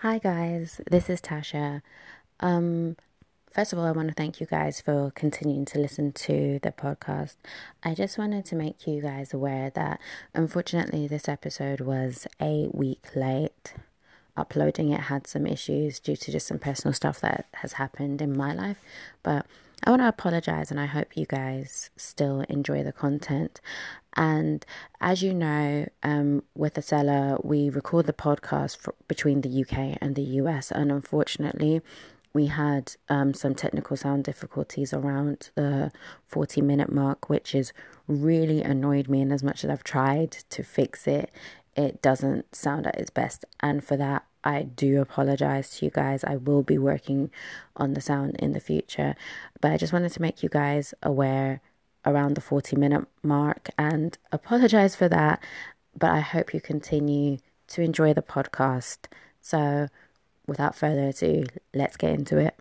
Hi guys, this is Tasha. Um, first of all, I want to thank you guys for continuing to listen to the podcast. I just wanted to make you guys aware that unfortunately this episode was a week late. Uploading it had some issues due to just some personal stuff that has happened in my life, but I want to apologize and I hope you guys still enjoy the content. And as you know, um, with Acela, we record the podcast for, between the UK and the US, and unfortunately, we had um, some technical sound difficulties around the 40 minute mark, which is really annoyed me. And as much as I've tried to fix it, it doesn't sound at its best. And for that, I do apologize to you guys. I will be working on the sound in the future, but I just wanted to make you guys aware around the 40 minute mark and apologize for that. But I hope you continue to enjoy the podcast. So, without further ado, let's get into it.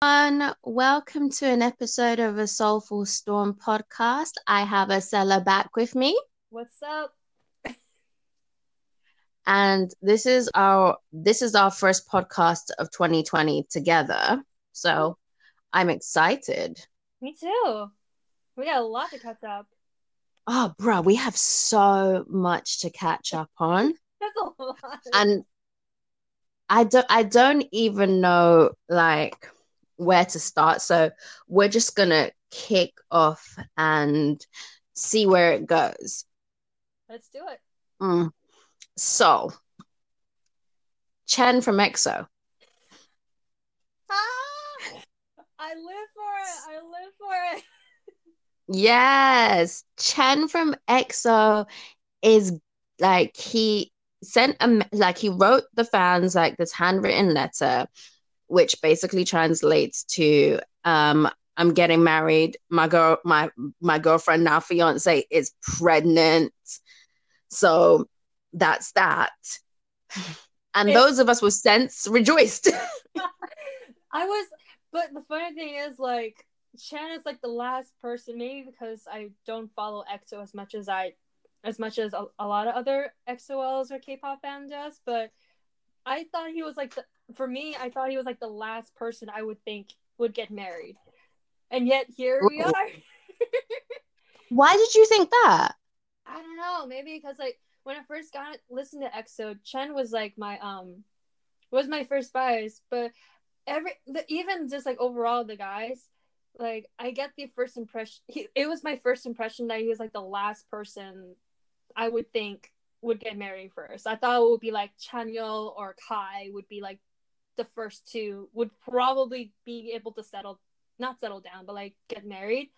And welcome to an episode of a Soulful Storm podcast. I have Acela back with me. What's up? And this is our this is our first podcast of 2020 together so i'm excited Me too. We got a lot to catch up. oh bro we have so much to catch up on That's a lot. and i don't i don't even know like where to start so we're just gonna kick off and see where it goes Let's do it. Mm. So chen from exo Ah! I live for it. I live for it. Yes, Chen from EXO is like he sent a like he wrote the fans like this handwritten letter, which basically translates to um I'm getting married. My girl, my my girlfriend now fiance is pregnant, so that's that. And those of us with sense rejoiced. I was, but the funny thing is, like, Chan is like the last person, maybe because I don't follow EXO as much as I, as much as a, a lot of other EXO-Ls or K-pop fan does. But I thought he was like the, for me, I thought he was like the last person I would think would get married, and yet here we are. Why did you think that? I don't know. Maybe because like when I first got listened to EXO, Chen was like my um was my first bias. But every the, even just like overall the guys, like I get the first impression. He, it was my first impression that he was like the last person I would think would get married first. I thought it would be like Chanyeol or Kai would be like the first two would probably be able to settle not settle down but like get married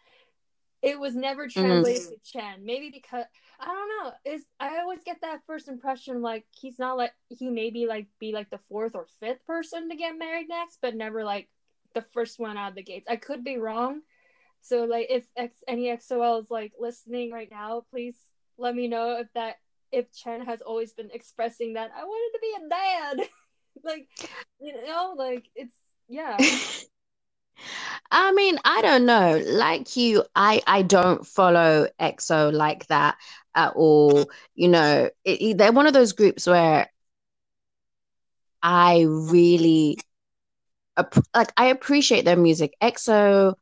it was never mm-hmm. translated to Chen. Maybe because I don't know. Is I always get that first impression like he's not like he maybe like be like the fourth or fifth person to get married next, but never like the first one out of the gates. I could be wrong. So like if X, any EXO-L is like listening right now, please let me know if that if Chen has always been expressing that I wanted to be a dad. like you know, like it's yeah. I mean, I don't know. Like you, I I don't follow EXO like that at all. You know, it, it- they're one of those groups where I really like. I appreciate their music. EXO,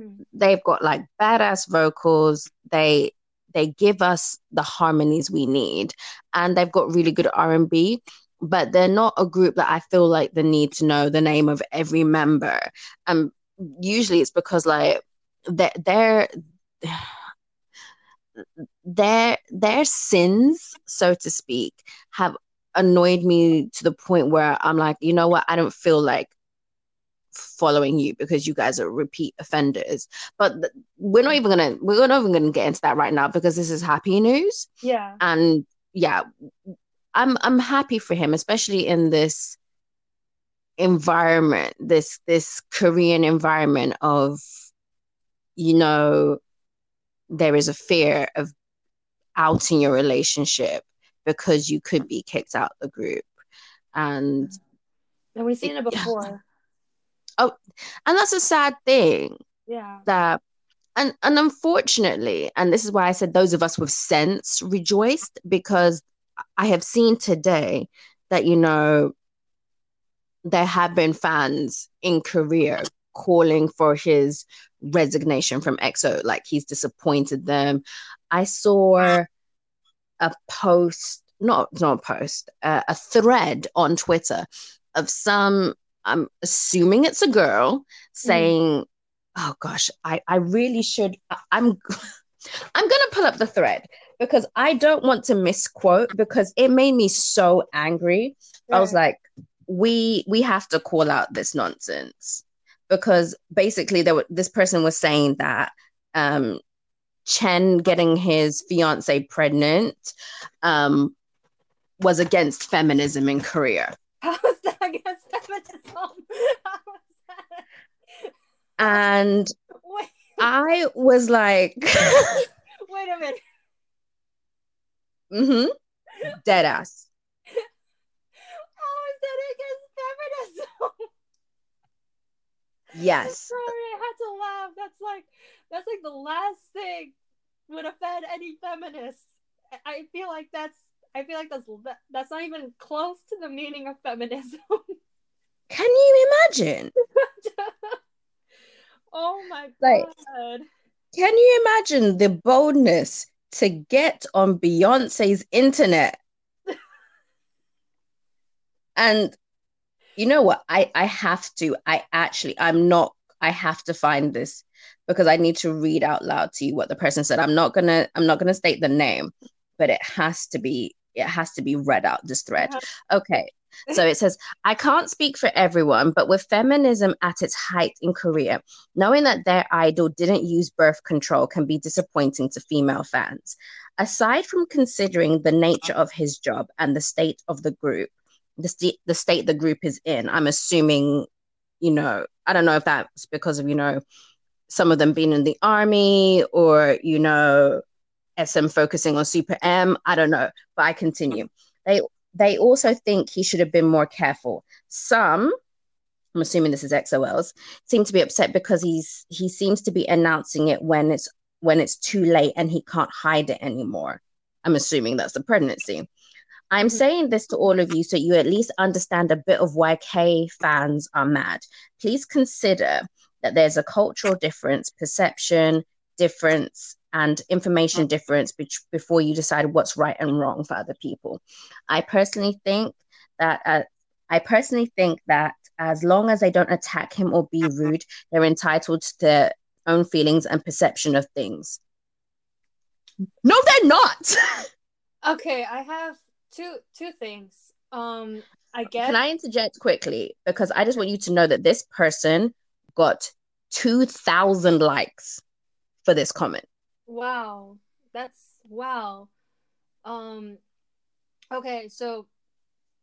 Mm. they've got like badass vocals. They they give us the harmonies we need, and they've got really good R and B. But they're not a group that I feel like the need to know the name of every member. Um, usually it's because like they they're their their sins, so to speak, have annoyed me to the point where I'm like, you know what, I don't feel like following you because you guys are repeat offenders. But th- we're not even gonna we're not even gonna get into that right now because this is happy news. Yeah. And yeah, I'm I'm happy for him, especially in this environment, this this Korean environment of, you know, there is a fear of outing your relationship because you could be kicked out the group. And And we've seen it before. Oh, and that's a sad thing Yeah. that and and unfortunately, and this is why I said those of us with sense rejoiced because I have seen today that you know there have been fans in Korea calling for his resignation from EXO, like he's disappointed them. I saw a post, not not a post, uh, a thread on Twitter of some. I'm assuming it's a girl saying, mm. "Oh gosh, I I really should. I, I'm." I'm gonna pull up the thread because I don't want to misquote because it made me so angry. I was like, we we have to call out this nonsense because basically there were, this person was saying that um, Chen getting his fiance pregnant um, was against feminism in Korea. How was that against feminism? How was that? And Wait. I was like, Wait a minute. Mm-hmm. Dead ass. How is that against feminism? Yes. Sorry, I had to laugh. That's like that's like the last thing would offend any feminist. I feel like that's I feel like that's that's not even close to the meaning of feminism. Can you imagine? oh my like, god. Can you imagine the boldness to get on Beyonce's internet? and you know what? I I have to. I actually I'm not I have to find this because I need to read out loud to you what the person said. I'm not gonna I'm not gonna state the name, but it has to be it has to be read out this thread. Okay. So it says, I can't speak for everyone, but with feminism at its height in Korea, knowing that their idol didn't use birth control can be disappointing to female fans. Aside from considering the nature of his job and the state of the group, the, st- the state the group is in, I'm assuming, you know, I don't know if that's because of, you know, some of them being in the army or, you know, SM focusing on Super M. I don't know, but I continue. They they also think he should have been more careful. Some, I'm assuming this is EXO-L's, seem to be upset because he's he seems to be announcing it when it's when it's too late and he can't hide it anymore. I'm assuming that's the pregnancy. I'm mm-hmm. saying this to all of you so you at least understand a bit of why K fans are mad. Please consider that there's a cultural difference, perception difference, and information difference be- before you decide what's right and wrong for other people. I personally think that uh, I personally think that as long as they don't attack him or be rude, they're entitled to their own feelings and perception of things. No, they're not. okay, I have two two things. Um, I guess. Can I interject quickly because I just want you to know that this person got two thousand likes for this comment. Wow, that's wow. Um, okay, so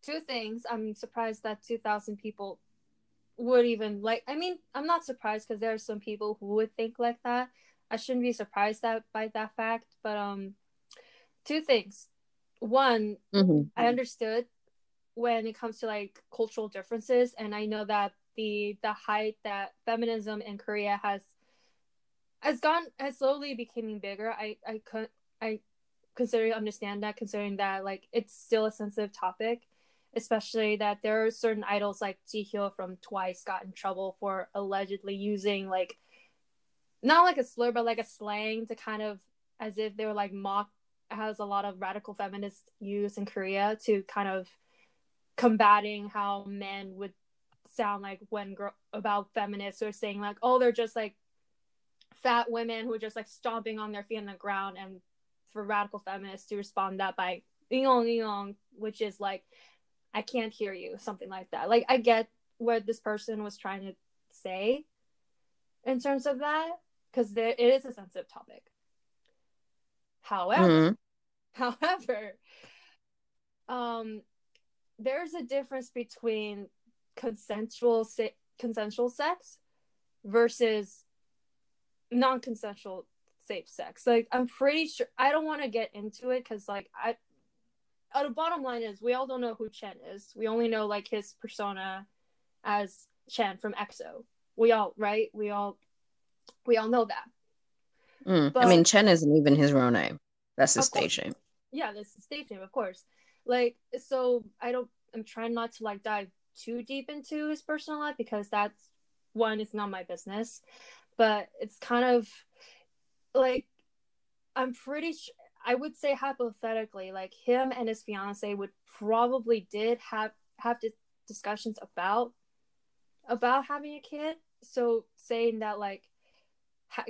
two things. I'm surprised that two thousand people would even like. I mean, I'm not surprised because there are some people who would think like that. I shouldn't be surprised that by that fact, but um, two things one mm-hmm. i understood when it comes to like cultural differences and i know that the the height that feminism in korea has has gone has slowly becoming bigger. I i could i consider understand that considering that like it's still a sensitive topic especially that there are certain idols like Jihyo from Twice got in trouble for allegedly using like not like a slur but like a slang to kind of as if they were like mock has a lot of radical feminists use in Korea to kind of combating how men would sound like when gr- about feminists or saying like oh they're just like fat women who are just like stomping on their feet on the ground and for radical feminists to respond that by yong yong which is like I can't hear you something like that like I get what this person was trying to say in terms of that because it is a sensitive topic however mm-hmm. However, um, there's a difference between consensual se- consensual sex versus non-consensual safe sex. Like I'm pretty sure I don't want to get into it because like I uh, the bottom line is we all don't know who Chen is. We only know like his persona as Chen from EXO. We all right? We all we all know that. Mm, but, I mean Chen isn't even his real name. That's his stage name yeah, that's is stage name, of course. Like, so I don't, I'm trying not to like dive too deep into his personal life because that's one is not my business. But it's kind of like I'm pretty sure I would say hypothetically, like him and his fiance would probably did have have discussions about about having a kid. So saying that like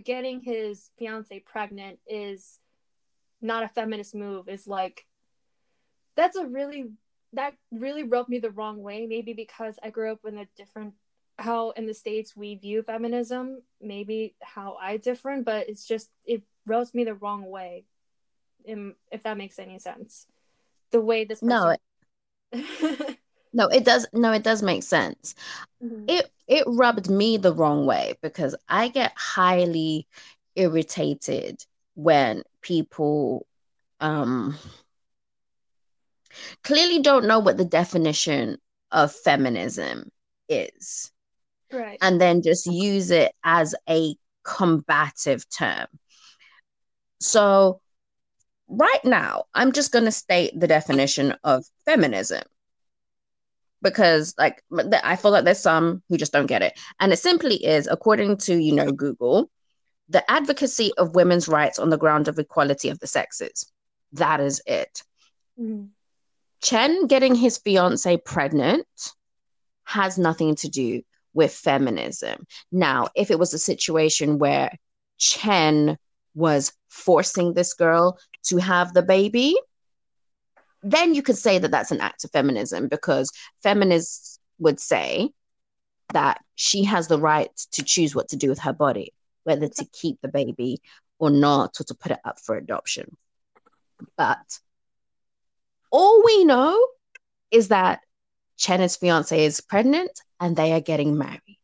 getting his fiance pregnant is not a feminist move is like that's a really that really rubbed me the wrong way maybe because i grew up in a different how in the states we view feminism maybe how i different but it's just it rubs me the wrong way in, if that makes any sense the way this person... no it... no it does no it does make sense mm-hmm. it it rubbed me the wrong way because i get highly irritated when people um clearly don't know what the definition of feminism is. Right. And then just use it as a combative term. So, right now, I'm just going to state the definition of feminism because, like, I feel like there's some who just don't get it. And it simply is, according to, you know, Google, the advocacy of women's rights on the ground of equality of the sexes. That is it. Mm-hmm. Chen getting his fiance pregnant has nothing to do with feminism. Now, if it was a situation where Chen was forcing this girl to have the baby, then you could say that that's an act of feminism because feminists would say that she has the right to choose what to do with her body, whether to keep the baby or not, or to put it up for adoption. But all we know is that Chen's fiance is pregnant and they are getting married.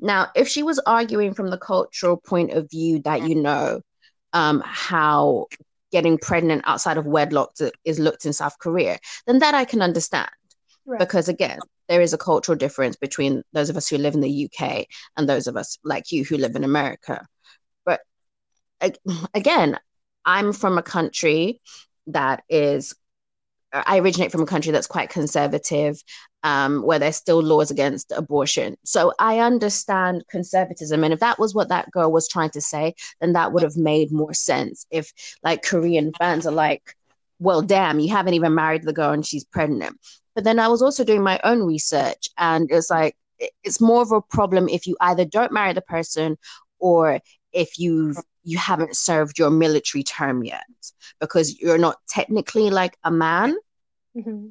Now, if she was arguing from the cultural point of view that you know um, how getting pregnant outside of wedlock to, is looked in South Korea, then that I can understand. Right. Because again, there is a cultural difference between those of us who live in the UK and those of us like you who live in America. But again, I'm from a country that is I originate from a country that's quite conservative, um, where there's still laws against abortion. So I understand conservatism. And if that was what that girl was trying to say, then that would have made more sense. If like Korean fans are like, well, damn, you haven't even married the girl and she's pregnant. But then I was also doing my own research, and it's like, it's more of a problem if you either don't marry the person or if you've you haven't served your military term yet because you're not technically like a man mm-hmm.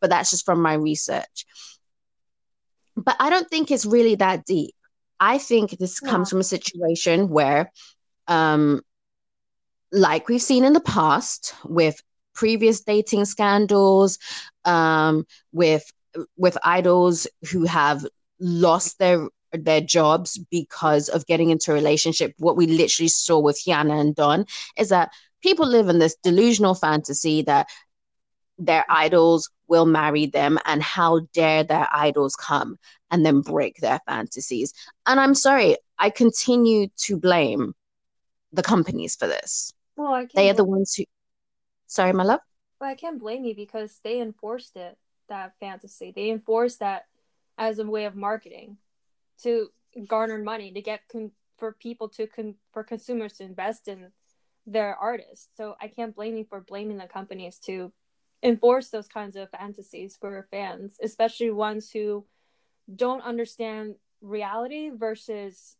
but that's just from my research but i don't think it's really that deep i think this yeah. comes from a situation where um like we've seen in the past with previous dating scandals um with with idols who have lost their their jobs because of getting into a relationship. What we literally saw with Hyuna and Dawn is that people live in this delusional fantasy that their idols will marry them and how dare their idols come and then break their fantasies. And I'm sorry, I continue to blame the companies for this. Well, they are the ones who sorry, my love. Well, I can't blame you because they enforced it, that fantasy. They enforced that as a way of marketing to garner money to get con- for people to con- for consumers to invest in their artists. So I can't blame you for blaming the companies to enforce those kinds of fantasies for fans, especially ones who don't understand reality versus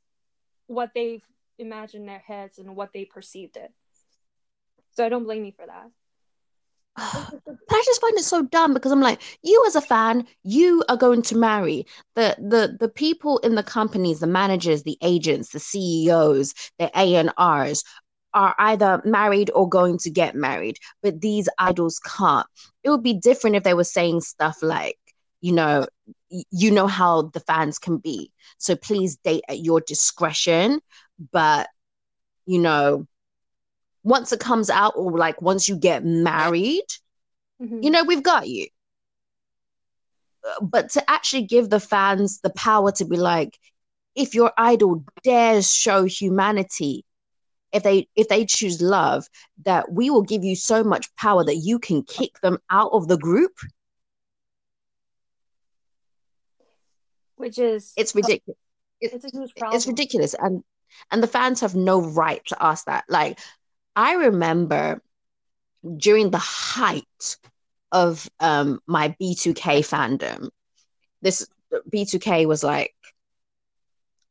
what they've imagined in their heads and what they perceived it. So I don't blame you for that. But I just find it so dumb because I'm like, you as a fan, you are going to marry the the the people in the companies, the managers, the agents, the CEOs, the A and R's are either married or going to get married, but these idols can't. It would be different if they were saying stuff like, you know, you know how the fans can be, so please date at your discretion, but you know once it comes out or like once you get married, mm-hmm. you know, we've got you. But to actually give the fans the power to be like, if your idol dares show humanity, if they if they choose love, that we will give you so much power that you can kick them out of the group. Which is it's ridiculous. It's, it's, it's ridiculous. And and the fans have no right to ask that. Like I remember during the height of um my B2K fandom, this B2K was like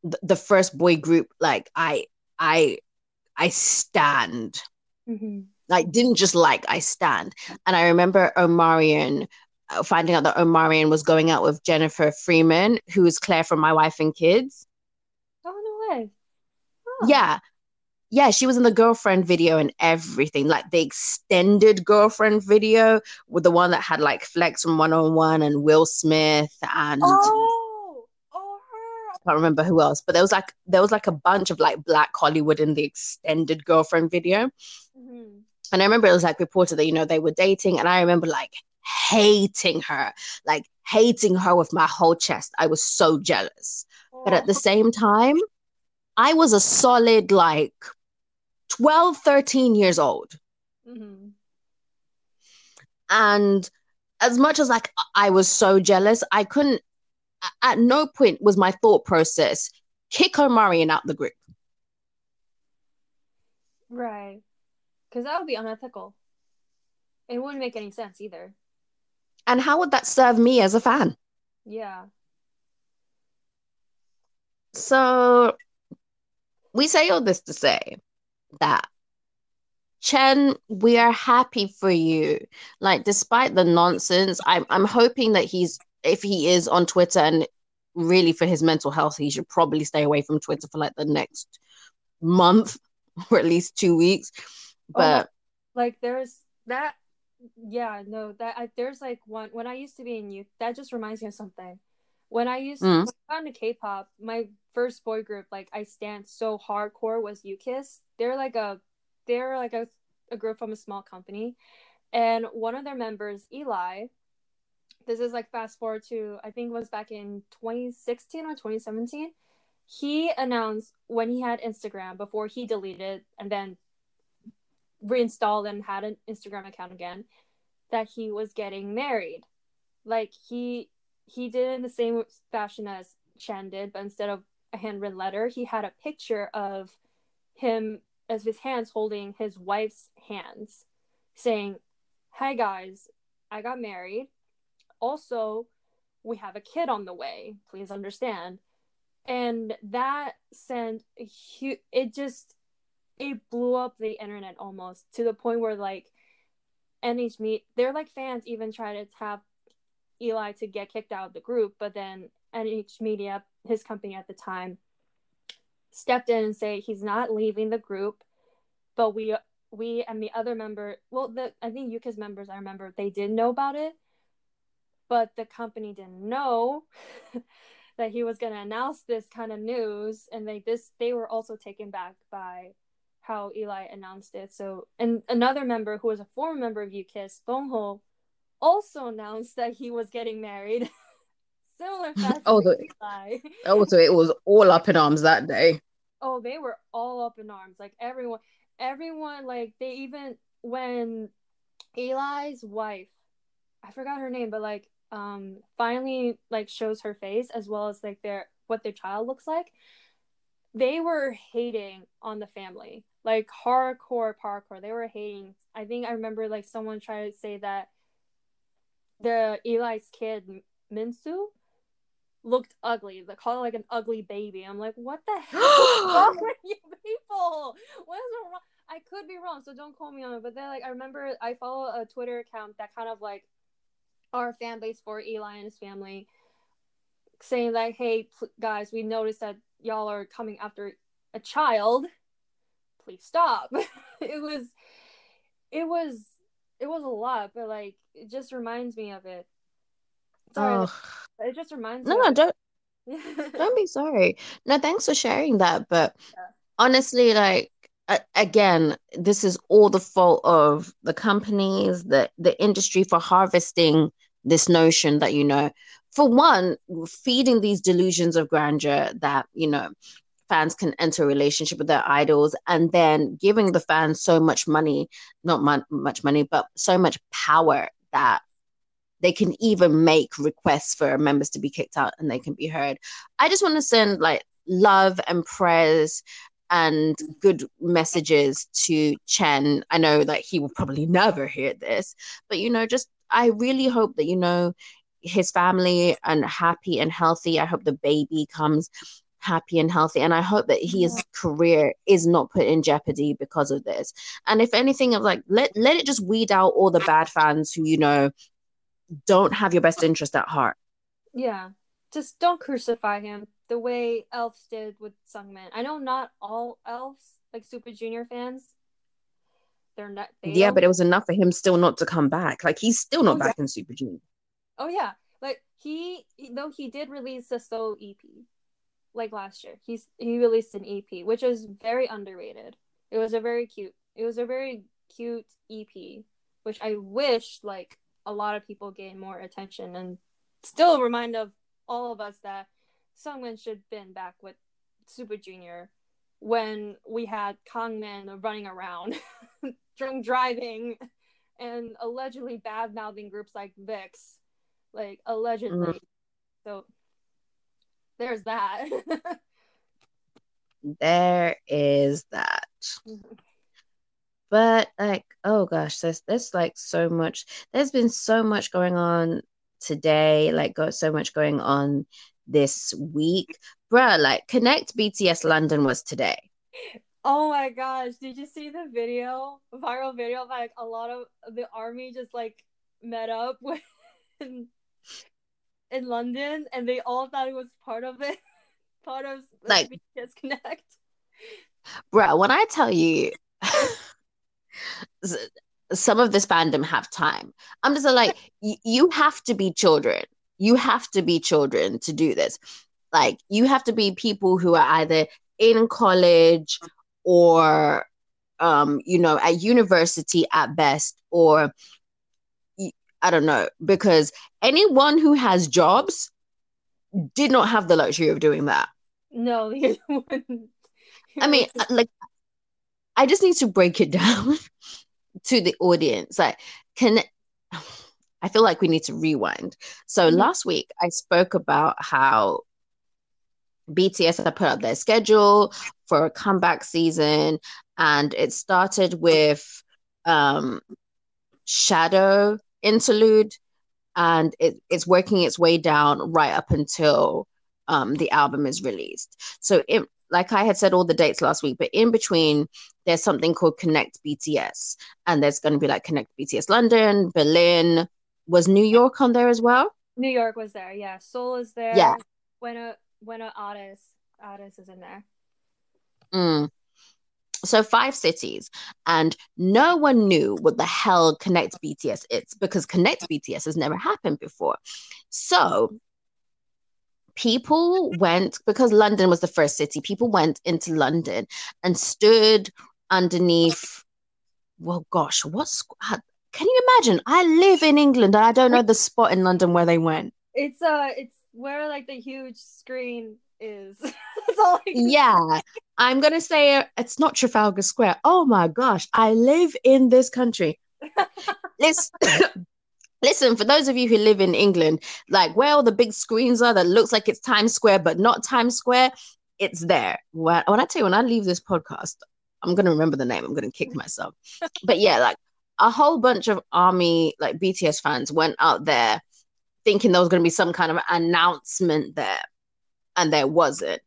the, the first boy group. Like, I I I stand Mhm. like didn't just like I stand. And I remember Omarion uh, finding out that Omarion was going out with Jennifer Freeman, who is Claire from My Wife and Kids. Oh no way. Oh. Yeah. Yeah, she was in the girlfriend video and everything, like the extended girlfriend video with the one that had like Flex from One on One and Will Smith and Oh, oh. I can't remember who else, but there was like there was like a bunch of like Black Hollywood in the extended girlfriend video. Mhm. And I remember it was like reported that, you know, they were dating. And I remember like hating her, like hating her with my whole chest. I was so jealous. But at the Oh. same time, I was a solid like 12, 13 years old. Mhm. And as much as like I was so jealous, I couldn't, at no point was my thought process kick Omarion out the group. Right. Because that would be unethical. It wouldn't make any sense either. And how would that serve me as a fan? Yeah. So we say all this to say that Chen, we are happy for you. Like, despite the nonsense, I'm I'm hoping that he's if he is on Twitter and really for his mental health, he should probably stay away from Twitter for like the next month or at least two weeks. Oh. But Like there's that. Yeah. No. That I, there's like one when I used to be in youth. That just reminds me of something. When I used Mm. when I got into K-pop, my first boy group, like I stand so hardcore, was UKISS. They're like a, they're like a, a group from a small company, and one of their members, Eli. This is like fast forward to I think it was back in 2016 or 2017. He announced when he had Instagram before he deleted and then reinstalled and had an Instagram account again that he was getting married. Like he he did it in the same fashion as Chen did, but instead of a handwritten letter, he had a picture of him as his hands holding his wife's hands, saying, Hi guys, I got married. Also, we have a kid on the way. Please understand. And that sent a huge it just it blew up the internet almost to the point where like NH Meet they're like fans even try to tap Eli to get kicked out of the group, but then NH Media, his company at the time, stepped in and say he's not leaving the group, but we we and the other member, well, the I think UKISS members, I remember they did know about it, but the company didn't know that he was going to announce this kind of news, and they this they were also taken back by how Eli announced it. So, and another member who was a former member of UKISS, Dongho, also announced that he was getting married. Similar fashion Oh, the- Eli. also, it was all up in arms that day. Oh, they were all up in arms. Like everyone, everyone, like they even when Eli's wife, I forgot her name, but like um finally like shows her face as well as like their what their child looks like. They were hating on the family, like hardcore, parkour. They were hating. I think I remember like someone tried to say that the Eli's kid Minsu looked ugly. They call it like an ugly baby. I'm like, what the hell is wrong with you people? What is wrong? I could be wrong, so don't call me on it. But then, like, I remember I follow a Twitter account that kind of like our fan base for Eli and his family, saying like, "Hey pl- guys, we noticed that y'all are coming after a child. Please stop." it was, it was, it was a lot, but like, it just reminds me of it. Sorry, Oh, it just reminds no, me. no, don't don't be sorry. No, thanks for sharing that. But Yeah. honestly, like again, this is all the fault of the companies, the the industry for harvesting this notion that you know, for one, feeding these delusions of grandeur that you know fans can enter a relationship with their idols, and then giving the fans so much money, not mon- much money, but so much power that they can even make requests for members to be kicked out and they can be heard. I just want to send like love and prayers and good messages to Chen. I know that he will probably never hear this, but you know, just I really hope that you know his family and happy and healthy. I hope the baby comes happy and healthy and i hope that his career is not put in jeopardy because of this. And if anything of like let let it just weed out all the bad fans who you know don't have your best interest at heart. Yeah. Just don't crucify him the way elves did with Sungmin. I know not all elves, like Super Junior fans, they're not. They yeah don't- but it was enough for him still not to come back. Like he's still not Oh, back in super junior. Oh yeah, like he though he did release a solo EP, like last year. He's he released an EP, which was very underrated. It was a very cute. It was a very cute EP, which I wish like a lot of people gain more attention and still remind of all of us that Sungmin should have been back with Super Junior when we had Kangin running around, drunk driving, and allegedly bad mouthing groups like VIXX like allegedly. Mm-hmm. So there's that. there is that but like oh gosh there's there's like so much there's been so much going on today like got so much going on this week bruh like connect bts london was today oh my gosh, did you see the video? Viral video of like a lot of the army just like met up with in, London and they all thought it was part of it. part of Like- BTS Connect. bruh when i tell you some of this fandom have time i'm just like y- you have to be children you have to be children to do this like you have to be people who are either in college or um you know at university at best or i don't know because anyone who has jobs did not have the luxury of doing that No, he wouldn't. I mean, like, I just need to break it down to the audience. Like, can I feel like we need to rewind? So Mhm. last week I spoke about how BTS had put up their schedule for a comeback season, and it started with um, Shadow interlude, and it, it's working its way down right up until um, the album is released. So, it, like I had said all the dates last week, but in between, there's something called Connect BTS, and there's going to be like Connect BTS London, Berlin. Was New York on there as well? New York was there, yeah. Seoul is there. Yeah. When a when a artist artist is in there. Mm. So five cities, and no one knew what the hell Connect BTS is because Connect BTS has never happened before. So people went because London was the first city. People went into London and stood underneath. Well, gosh, what's can you imagine? I live in England and I don't know the spot in London where they went. It's uh it's where like the huge screen is. That's all I can Yeah, I'm gonna say uh, it's not Trafalgar Square. Oh my gosh, I live in this country. Listen, listen, for those of you who live in England, like where all the big screens are that looks like it's Times Square, but not Times Square, it's there. When, when I tell you, when I leave this podcast, I'm gonna remember the name. I'm gonna kick myself. But yeah, like a whole bunch of army, like BTS fans went out there thinking there was gonna be some kind of announcement there, and there wasn't.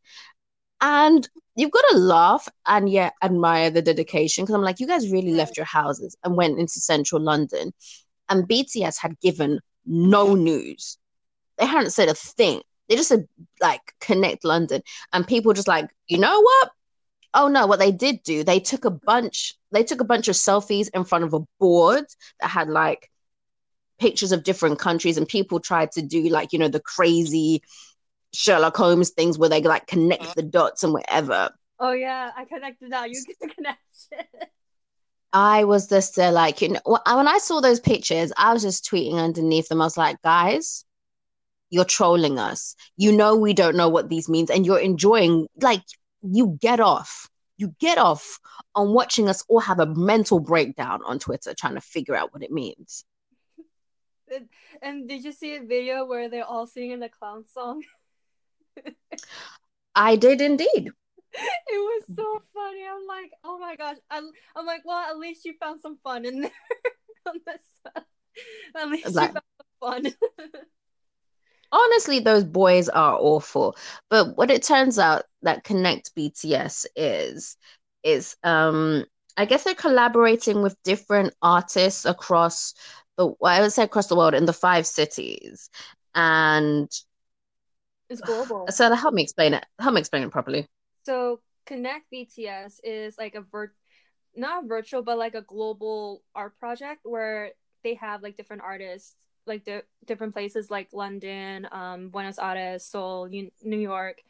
And you've got to laugh and yet admire the dedication because I'm like, you guys really left your houses and went into central London. And BTS had given no news. They hadn't said a thing. They just said, like, connect London. And people just like, you know what? Oh no, what they did do, they took a bunch, they took a bunch of selfies in front of a board that had like pictures of different countries, and people tried to do like, you know, the crazy Sherlock Holmes things where they like connect mm. the dots and whatever. Oh yeah, I connected now. You get the connection. I was just there, like, you know, when I saw those pictures, I was just tweeting underneath them. I was like, guys, you're trolling us. You know, we don't know what these means, and you're enjoying, like, you get off. You get off on watching us all have a mental breakdown on Twitter trying to figure out what it means. And, and did you see a video where they're all singing the clown song? I did indeed. It was so funny. I'm like, oh my gosh. I, I'm like, well, at least you found some fun in there. on this. At least Like- you found some fun. honestly those boys are awful but what it turns out that connect bts is is um i guess they're collaborating with different artists across the i would say across the world in the five cities and it's global. so help me explain it help me explain it properly So Connect BTS is like a vir- not virtual but like a global art project where they have like different artists like the different places like London, um, Buenos Aires, Seoul, U- New York,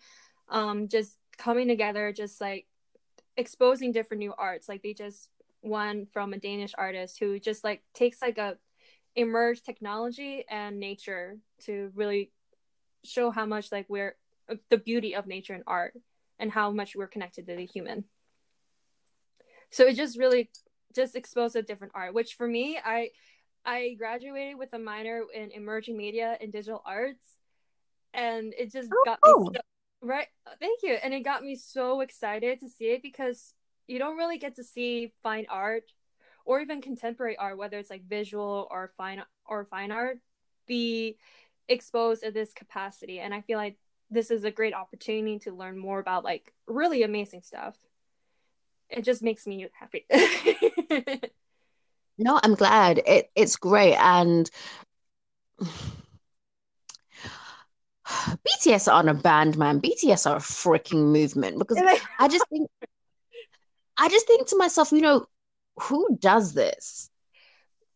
um, just coming together, just like exposing different new arts. Like they just one from a Danish artist who just like takes like a emerge technology and nature to really show how much like we're uh, the beauty of nature and art and how much we're connected to the human. So it just really just exposed a different art, which for me, I I graduated with a minor in emerging media and digital arts, and it just Oh, got me oh. so, right. Thank you, and it got me so excited to see it because you don't really get to see fine art or even contemporary art, whether it's like visual or fine or fine art, be exposed at this capacity, and I feel like this is a great opportunity to learn more about like really amazing stuff. It just makes me happy. no i'm glad it it's great and bts aren't a band man bts are a freaking movement because I- just think I just think to myself, you know, who does this?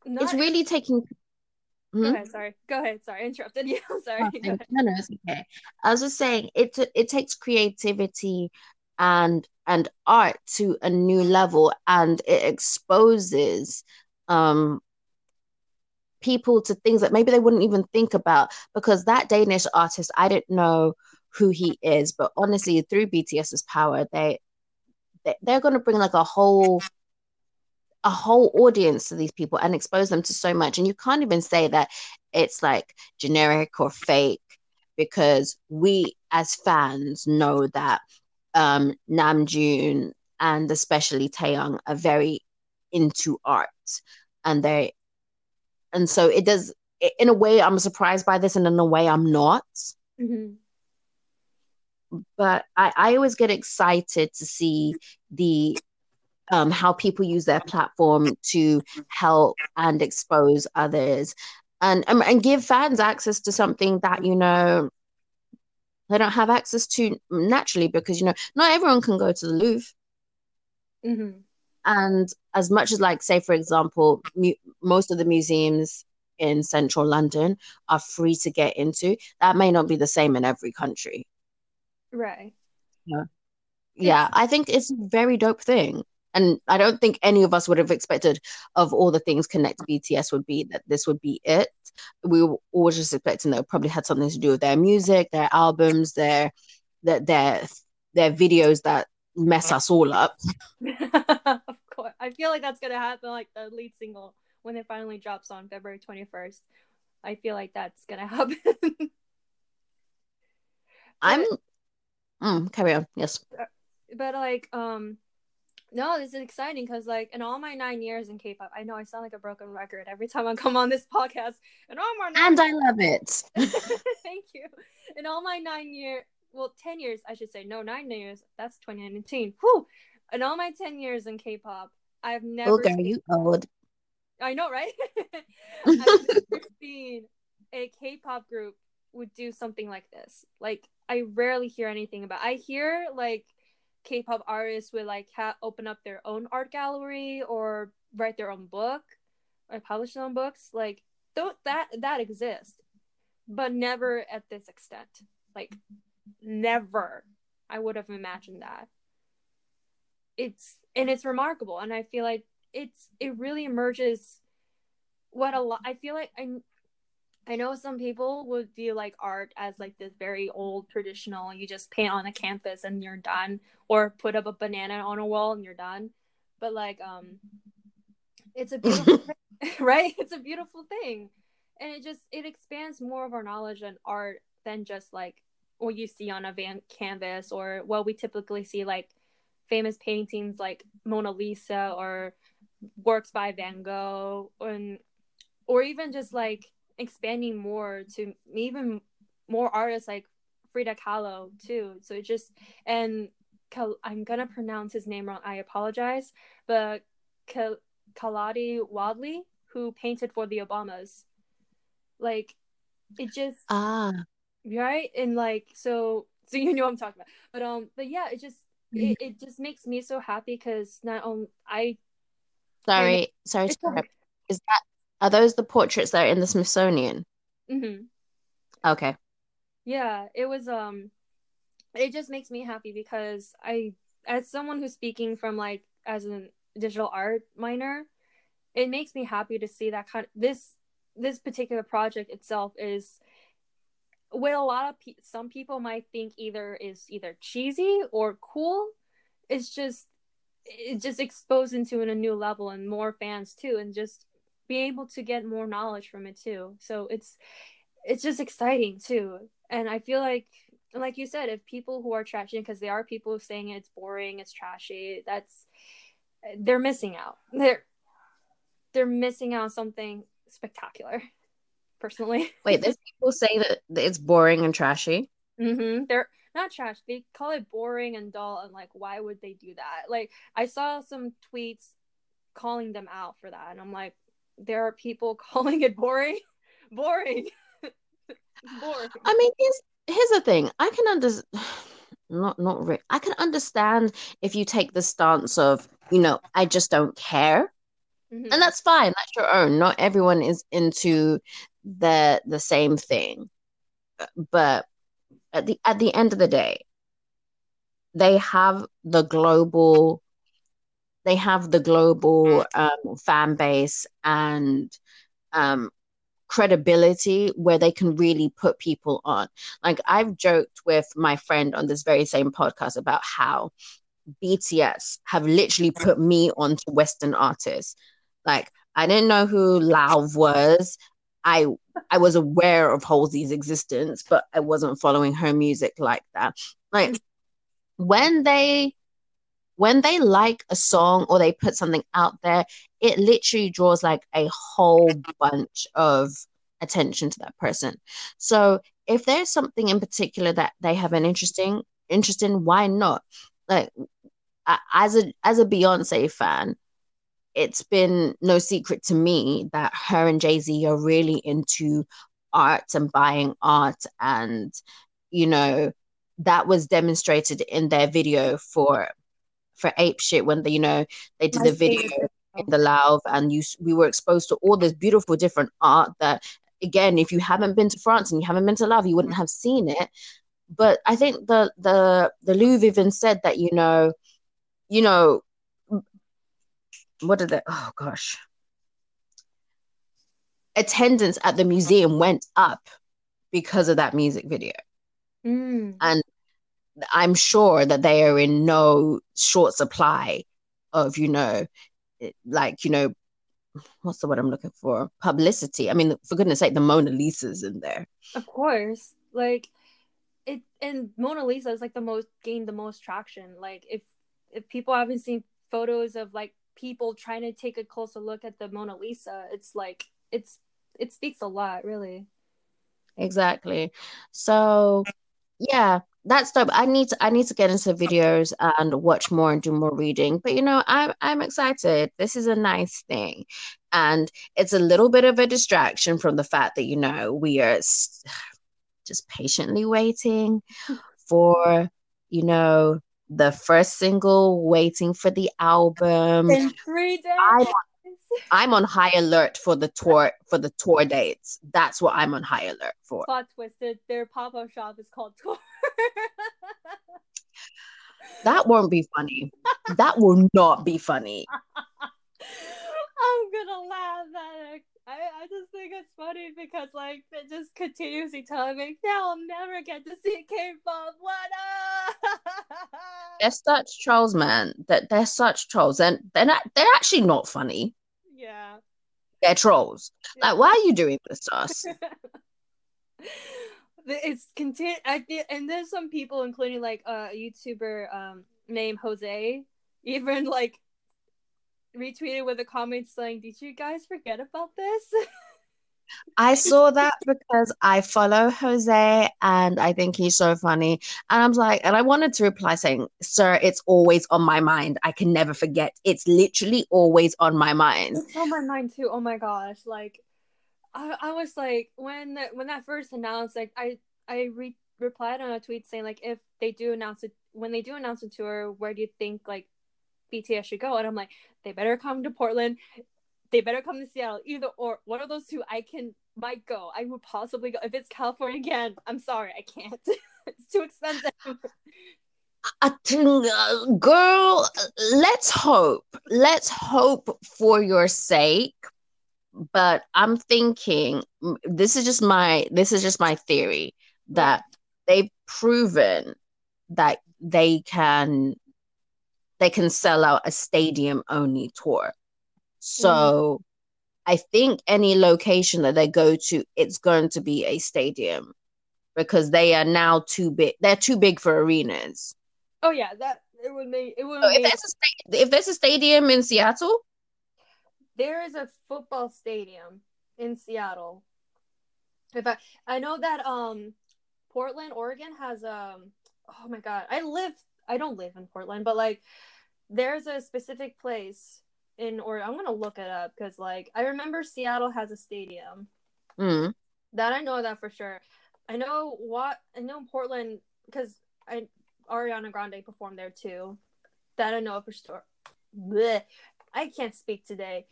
not, It's really taking Go Hmm? ahead. Sorry. Go ahead. Sorry. I interrupted you. sorry. Oh, Go no, no, it's okay. I was just saying it it takes creativity and and art to a new level and it exposes um people to things that maybe they wouldn't even think about because that Danish artist, I didn't know who he is, but honestly, through BTS's power, they, they they're going to bring like a whole a whole audience to these people and expose them to so much. And you can't even say that it's like generic or fake because we as fans know that um, Namjoon and especially Taehyung are very into art and they and so it does in a way I'm surprised by this and in a way I'm not Mhm. but I, I always get excited to see the um, how people use their platform to help and expose others and um, and give fans access to something that you know they don't have access to naturally because you know not everyone can go to the Louvre Mhm. and as much as like say for example mu- most of the museums in central london are free to get into that may not be the same in every country Right. yeah i think it's a very dope thing and i don't think any of us would have expected of all the things connect bts would be that this would be it we were always just expecting that it probably had something to do with their music their albums their their their, their videos that mess us all up of course. I feel like that's gonna happen. Like the lead single when it finally drops on February twenty first. I feel like that's gonna happen. i'm mm, carry on yes but like um no this is exciting because like in all my nine years in k-pop i know i sound like a broken record every time i come on this podcast and all my nine and i love it thank you in all my nine year well 10 years i should say no nine years that's 2019 Whew. in all my 10 years in k-pop i've never oh girl seen- you old I know, right? I've never seen a K-pop group would do something like this. Like, I rarely hear anything about. I hear like K-pop artists would like ha- open up their own art gallery or write their own book or publish their own books. Like, th- that that exists, but never at this extent. Like, never. I would have imagined that. It's and it's remarkable, and I feel like it's it really emerges what a lot i feel like i i know some people would view like art as like this very old traditional you just paint on a canvas and you're done or put up a banana on a wall and you're done. But like um it's a beautiful thing, right? It's a beautiful thing. And it just it expands more of our knowledge on art than just like what you see on a van canvas or what we typically see like famous paintings like Mona Lisa or works by Van Gogh and or even just like expanding more to even more artists like Frida Kahlo too. So it just and I'm gonna pronounce his name wrong. I apologize, but Khalidi Wadley, who painted for the Obamas, like it just ah right and like so so you know what I'm talking about. But um, but yeah, it just it, it just makes me so happy because not only I. Sorry, sorry. Is that are those the portraits that are in the Smithsonian? Mm-hmm. Okay. Yeah, it was um it just makes me happy because I as someone who's speaking from like as a digital art minor, it makes me happy to see that kind of this this particular project itself is what a lot of pe- some people might think either is either cheesy or cool. It's just it just exposed into a new level and more fans too and just be able to get more knowledge from it too. So it's it's just exciting too. And I feel like like you said, if people who are trashing because there are people saying it's boring, it's trashy, that's they're missing out. They're they're missing out something spectacular. Personally, wait, there's people say that it's boring and trashy. Mm-hmm. They're not trash. They call it boring and dull, and like, why would they do that? Like, I saw some tweets calling them out for that, and I'm like, there are people calling it boring, boring, boring. I mean, here's here's the thing. I can understand. Not not re- I can understand if you take the stance of you know I just don't care, mm-hmm. and that's fine. That's your own. Not everyone is into the the same thing, but at the at the end of the day, they have the global they have the global um, fan base and um, credibility where they can really put people on. Like I've joked with my friend on this very same podcast about how BTS have literally put me onto Western artists. Like I didn't know who Lauv was. I I was aware of Halsey's existence, but I wasn't following her music like that. Like when they when they like a song or they put something out there, it literally draws like a whole bunch of attention to that person. So if there's something in particular that they have an interesting interest in, why not? Like as a as a Beyonce fan, it's been no secret to me that her and Jay Z are really into art and buying art, and you know that was demonstrated in their video for for ape shit when they you know they did My the video in the Louvre and you we were exposed to all this beautiful different art that again if you haven't been to France and you haven't been to Louvre you wouldn't have seen it. But I think the the the Louvre even said that you know you know what did they oh gosh. Attendance at the museum went up because of that music video. Mm. and I'm sure that they are in no short supply of, you know, like, you know, what's the word I'm looking for? Publicity. I mean, for goodness sake, the Mona Lisa's in there. Of course. Like it and Mona Lisa is like the most gained the most traction. Like if if people haven't seen photos of like people trying to take a closer look at the Mona Lisa, it's like it's it speaks a lot, really. Exactly. So yeah, that's dope. I need to I need to get into videos and watch more and do more reading. But you know, I'm I'm excited. This is a nice thing. And it's a little bit of a distraction from the fact that you know we are just patiently waiting for you know the first single, waiting for the album. In three days. I'm I'm on high alert for the tour for the tour dates. That's what I'm on high alert for. Plot twisted. Their pop up shop is called Tour. that won't be funny. that will not be funny. I'm gonna laugh at it. I, I just think it's funny because like it just continuously telling me now I'll never get to see K-pop. What They're such trolls, man. That they're, they're such trolls, and they're not, they're actually not funny. Yeah. they're trolls. Like, why are you doing this to us? it's continue and there's some people including like a youtuber um named jose even like retweeted with a comment saying did you guys forget about this I saw that because I follow Jose and I think he's so funny. And I was like, and I wanted to reply saying, Sir, it's always on my mind. I can never forget. It's literally always on my mind. It's on my mind too. Oh my gosh. Like I, I was like when when that first announced, like I I re- replied on a tweet saying like if they do announce it when they do announce a tour, where do you think like BTS should go? And I'm like, they better come to Portland they better come to Seattle. Either or one of those two I can might go. I would possibly go. If it's California again, I'm sorry, I can't. it's too expensive. I think, uh, girl, let's hope. Let's hope for your sake. But I'm thinking this is just my this is just my theory that they've proven that they can they can sell out a stadium only tour. So mm. I think any location that they go to, it's going to be a stadium because they are now too big. They're too big for arenas. Oh yeah, that it would make it would. So if, there's a if there's a stadium in Seattle, there is a football stadium in Seattle. If I I know that um Portland, Oregon has um oh my god, I live I don't live in Portland, but like there's a specific place in or I'm gonna look it up because like I remember Seattle has a stadium. Mm. That I know that for sure. I know what I know Portland because I Ariana Grande performed there too. That I know for sure. Blech. I can't speak today.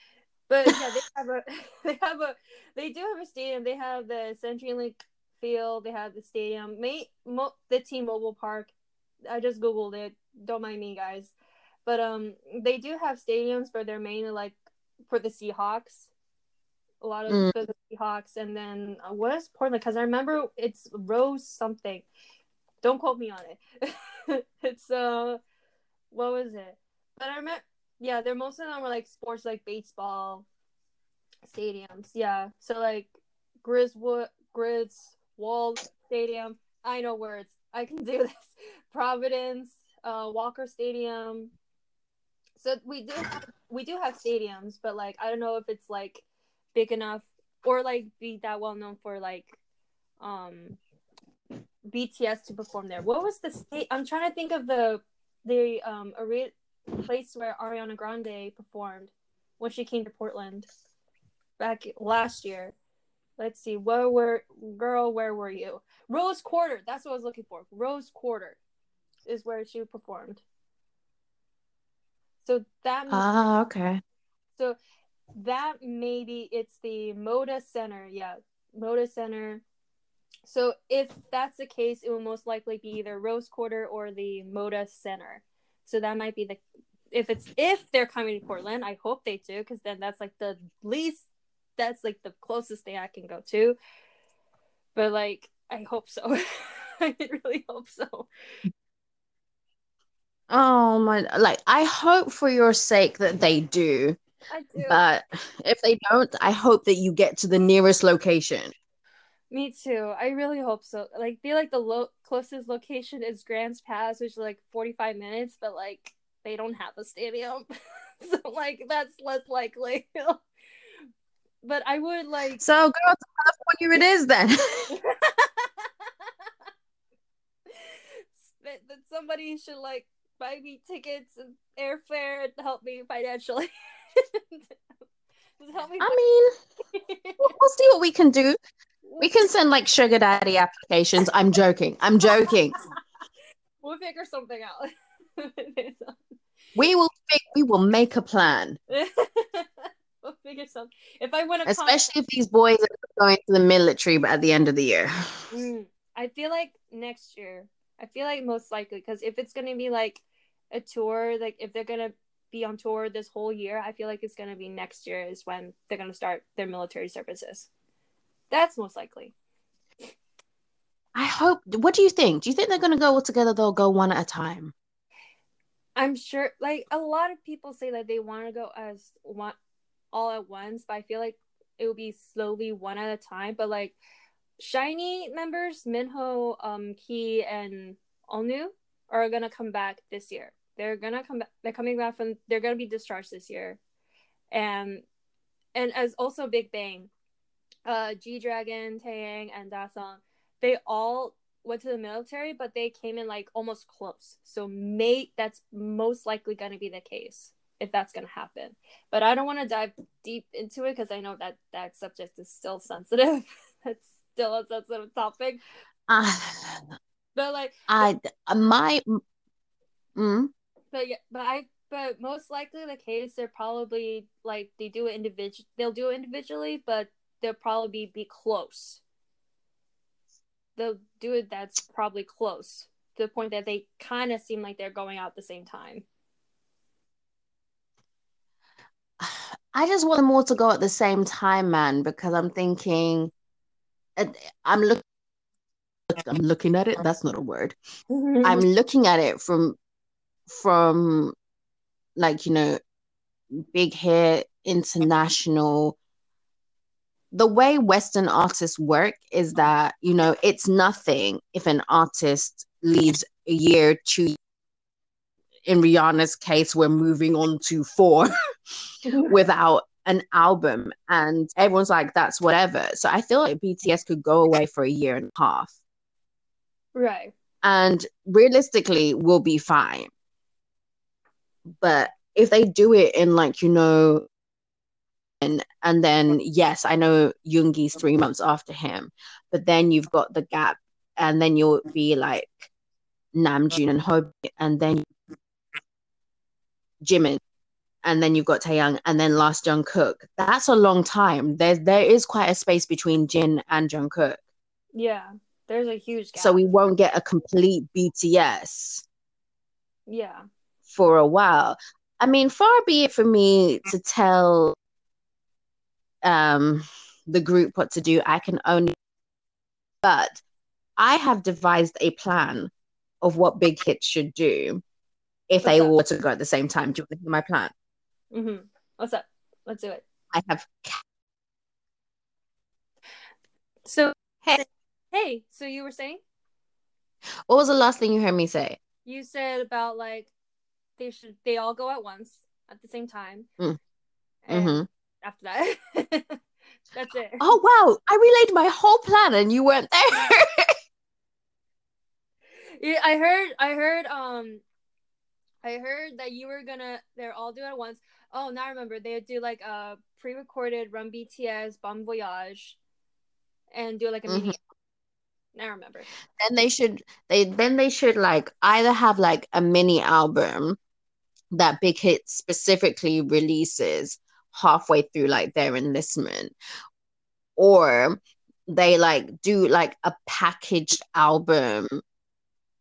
But yeah, they have a they have a they do have a stadium. They have the CenturyLink field. They have the stadium. May mo- the T-Mobile Park. I just googled it. Don't mind me, guys. But um, they do have stadiums, but they're mainly like for the Seahawks. A lot of mm. the Seahawks, and then uh, what is Portland? Because I remember it's Rose something. Don't quote me on it. it's uh, what was it? But I remember, yeah, they're most of them were like sports, like baseball stadiums. Yeah, so like Griswold, Grizz, Wall Stadium. I know words. I can do this. Providence, uh, Walker Stadium, so we do have, we do have stadiums, but like I don't know if it's like big enough or like be that well known for like um BTS to perform there. What was the state? I'm trying to think of the the um a place where Ariana Grande performed when she came to Portland back last year. Let's see. Where were girl? Where were you? Rose Quarter. That's what I was looking for. Rose Quarter is where she performed. So that ah okay. So that maybe it's the Moda Center, yeah, Moda Center. So if that's the case, it will most likely be either Rose Quarter or the Moda Center. So that might be the if it's if they're coming to Portland, I hope they do because then that's like the least that's like the closest thing I can go to. But like I hope so. I really hope so. Oh my, like I hope for your sake that they do. I do. But if they don't, I hope that you get to the nearest location. Me too. I really hope so. Like, be like the lo- closest location is Grants Pass, which is like 45 minutes, but like they don't have a stadium. so like that's less likely. but I would like So girl, California it is then. that somebody should like buy me tickets and airfare and help me financially. help me. I mean, we'll, we'll see what we can do. We can send like sugar daddy applications. I'm joking. I'm joking. we'll figure something out. we will. We will make a plan. we'll figure something. If I want especially if these boys are going to the military, but at the end of the year. Mm, I feel like next year. I feel like most likely because if it's gonna be like a tour like if they're gonna be on tour this whole year i feel like it's gonna be next year is when they're gonna start their military services that's most likely i hope what do you think do you think they're gonna go all together they'll go one at a time i'm sure like a lot of people say that they want to go as one all at once, but I feel like it will be slowly one at a time. But like SHINee members, Minho, um, Key, and Onew are gonna come back this year. They're gonna come back. They're coming back from. They're gonna be discharged this year, and and as also Big Bang, uh, G Dragon, Taeyang, and Daesung, they all went to the military, but they came in like almost close. So mate, that's most likely gonna be the case if that's gonna happen. But I don't want to dive deep into it because I know that that subject is still sensitive. that's still a sensitive topic. Uh, but like I my mm, but yeah, but I but most likely the case they're probably like they do it individual they'll do it individually, but they'll probably be, be close. They'll do it that's probably close to the point that they kind of seem like they're going out at the same time. I just want them all to go at the same time, man, because I'm thinking, I'm looking. I'm looking at it. That's not a word. I'm looking at it from from like you know big hit international the way western artists work is that you know it's nothing if an artist leaves a year two in rihanna's case we're moving on to four without an album and everyone's like that's whatever. So i feel like bts could go away for a year and a half. Right. And realistically we'll be fine. But if they do it in like you know and and then yes i know yoongi's three months after him but then you've got the gap and then you'll be like namjoon and hope and then jimin and then you've got Taehyung, and then last Jungkook. That's a long time. There's there is quite a space between Jin and Jungkook. Yeah, there's a huge gap. So we won't get a complete BTS. Yeah for a while. I mean, far be it for me to tell um, the group what to do. I can only, but I have devised a plan of what Big Hit should do if What's they were to go at the same time. Do you want to hear my plan? Mm-hmm. What's up? Let's do it. I have. So hey, hey. So you were saying? What was the last thing you heard me say? You said about like they should they all go at once at the same time. Mm. Mm-hmm. After that, that's it. Oh wow! I relayed my whole plan and you weren't there. yeah, I heard. I heard. Um, I heard that you were gonna. They're all do it at once. Oh, now I remember. They would do like a pre-recorded Run BTS Bon Voyage, and do like a mm-hmm. mini I remember. Then they should they then they should like either have like a mini album that Big Hit specifically releases halfway through like their enlistment or they like do like a packaged album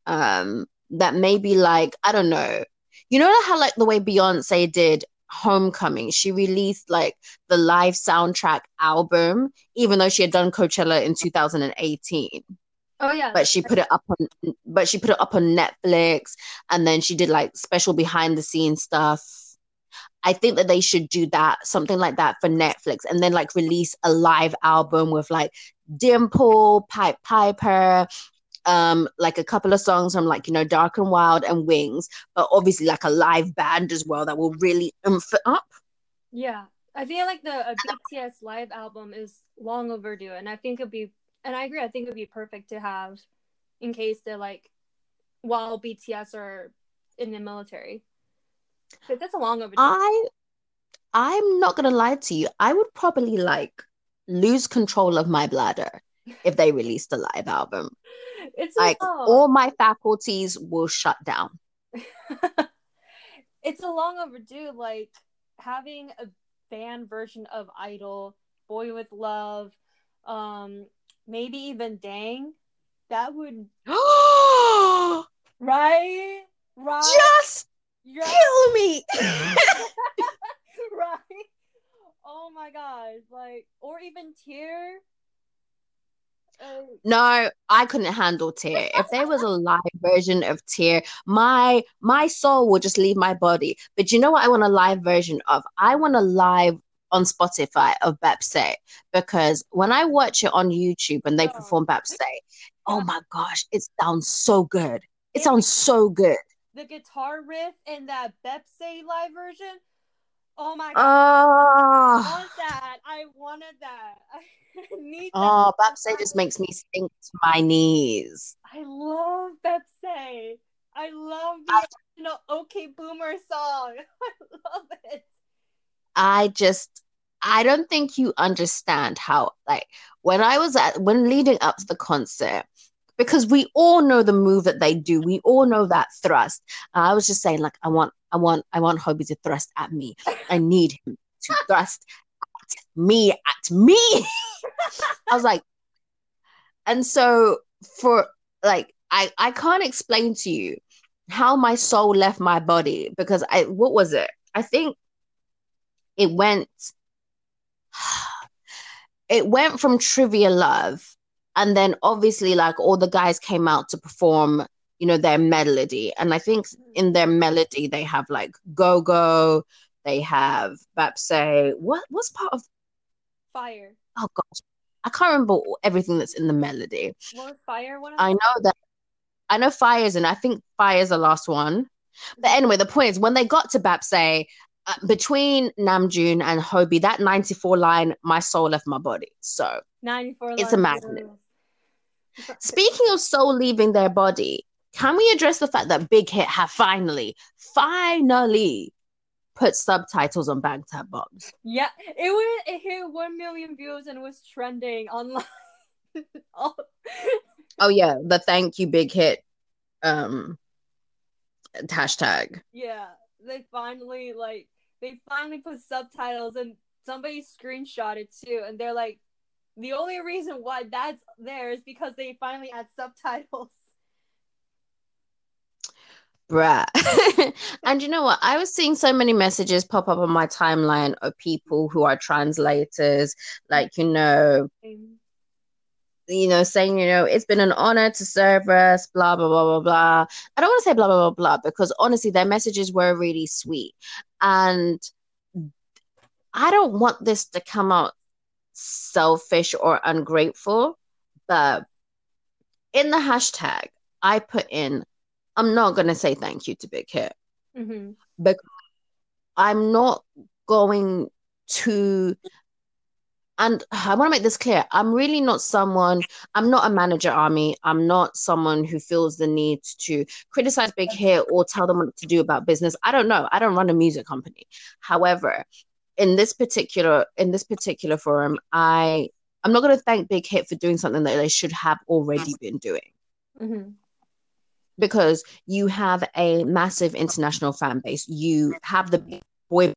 um that maybe like I don't know. You know how like the way Beyonce did Homecoming, she released like the live soundtrack album, even though she had done Coachella in 2018. Oh yeah. But she put it up on but she put it up on Netflix and then she did like special behind the scenes stuff. I think that they should do that, something like that for Netflix, and then like release a live album with like Dimple, Pied Piper, um, like a couple of songs from like, you know, Dark and Wild and Wings, but obviously like a live band as well that will really umph it up. Yeah. I feel like the BTS live album is long overdue, and I think it'd be and I agree. I think it would be perfect to have in case they're like while BTS are in the military. Because that's a long overdue. I I'm not gonna lie to you. I would probably like lose control of my bladder if they released a live album. It's like all my faculties will shut down. it's a long overdue. Like having a band version of Idol, Boy with Love, um, maybe even Dang, that would right, right, just right. kill me, right? Oh my gosh, like or even Tear. Uh, no, I couldn't handle Tear. If there was a live version of Tear, my my soul would just leave my body. But you know what I want a live version of? I want a live on Spotify of Baepsae because when I watch it on YouTube and they Oh. perform Baepsae, oh my gosh, it sounds so good. It It- sounds so good. The guitar riff in that Baepsae live version. Oh my god. Oh, I want that. I wanted that. I need that. oh, Baepsae just makes me sink to my knees. I love Baepsae. I love the original OK Boomer song. I love it. I just I don't think you understand how like when I was at when leading up to the concert because we all know the move that they do. We all know that thrust. And I was just saying like I want I want I want Hobi to thrust at me. I need him to thrust at me at me. I was like and so for like I I can't explain to you how my soul left my body because I what was it? I think it went it went from trivia love and then obviously like all the guys came out to perform you know their melody. And i think in their melody they have like go go they have baepsae what what's part of Fire. oh gosh. I can't remember everything that's in the melody. What Fire one i know that i know fire's and i think fire's the last one. But anyway the point is when they got to baepsae uh, between Namjoon and hobi that 94 line, my soul left my body. So, 94 It's a magnet. Speaking of soul leaving their body, can we address the fact that Big Hit have finally, finally put subtitles on Bangtan Bombs? Yeah, it was it hit 1 million views and was trending online. oh, Oh yeah, the thank you Big Hit um hashtag. yeah, they finally like they finally put subtitles and somebody screenshot it too and they're like the only reason why that's there is because they finally add subtitles. Bruh. and you know what? I was seeing so many messages pop up on my timeline of people who are translators, like, you know, you know, saying, you know, it's been an honor to serve us, blah, blah, blah, blah, blah. I don't want to say blah, blah, blah, blah, because honestly, their messages were really sweet. And I don't want this to come out selfish or ungrateful, but in the hashtag, I put in, I'm not going to say thank you to Big Hit. hmm Because I'm not going to and I want to make this clear. I'm really not someone, I'm not a manager army. I'm not someone who feels the need to criticize Big Hit or tell them what to do about business. I don't know. I don't run a music company. However, in this particular in this particular forum, I I'm not going to thank Big Hit for doing something that they should have already been doing. Hmm because you have a massive international fan base. You have the boy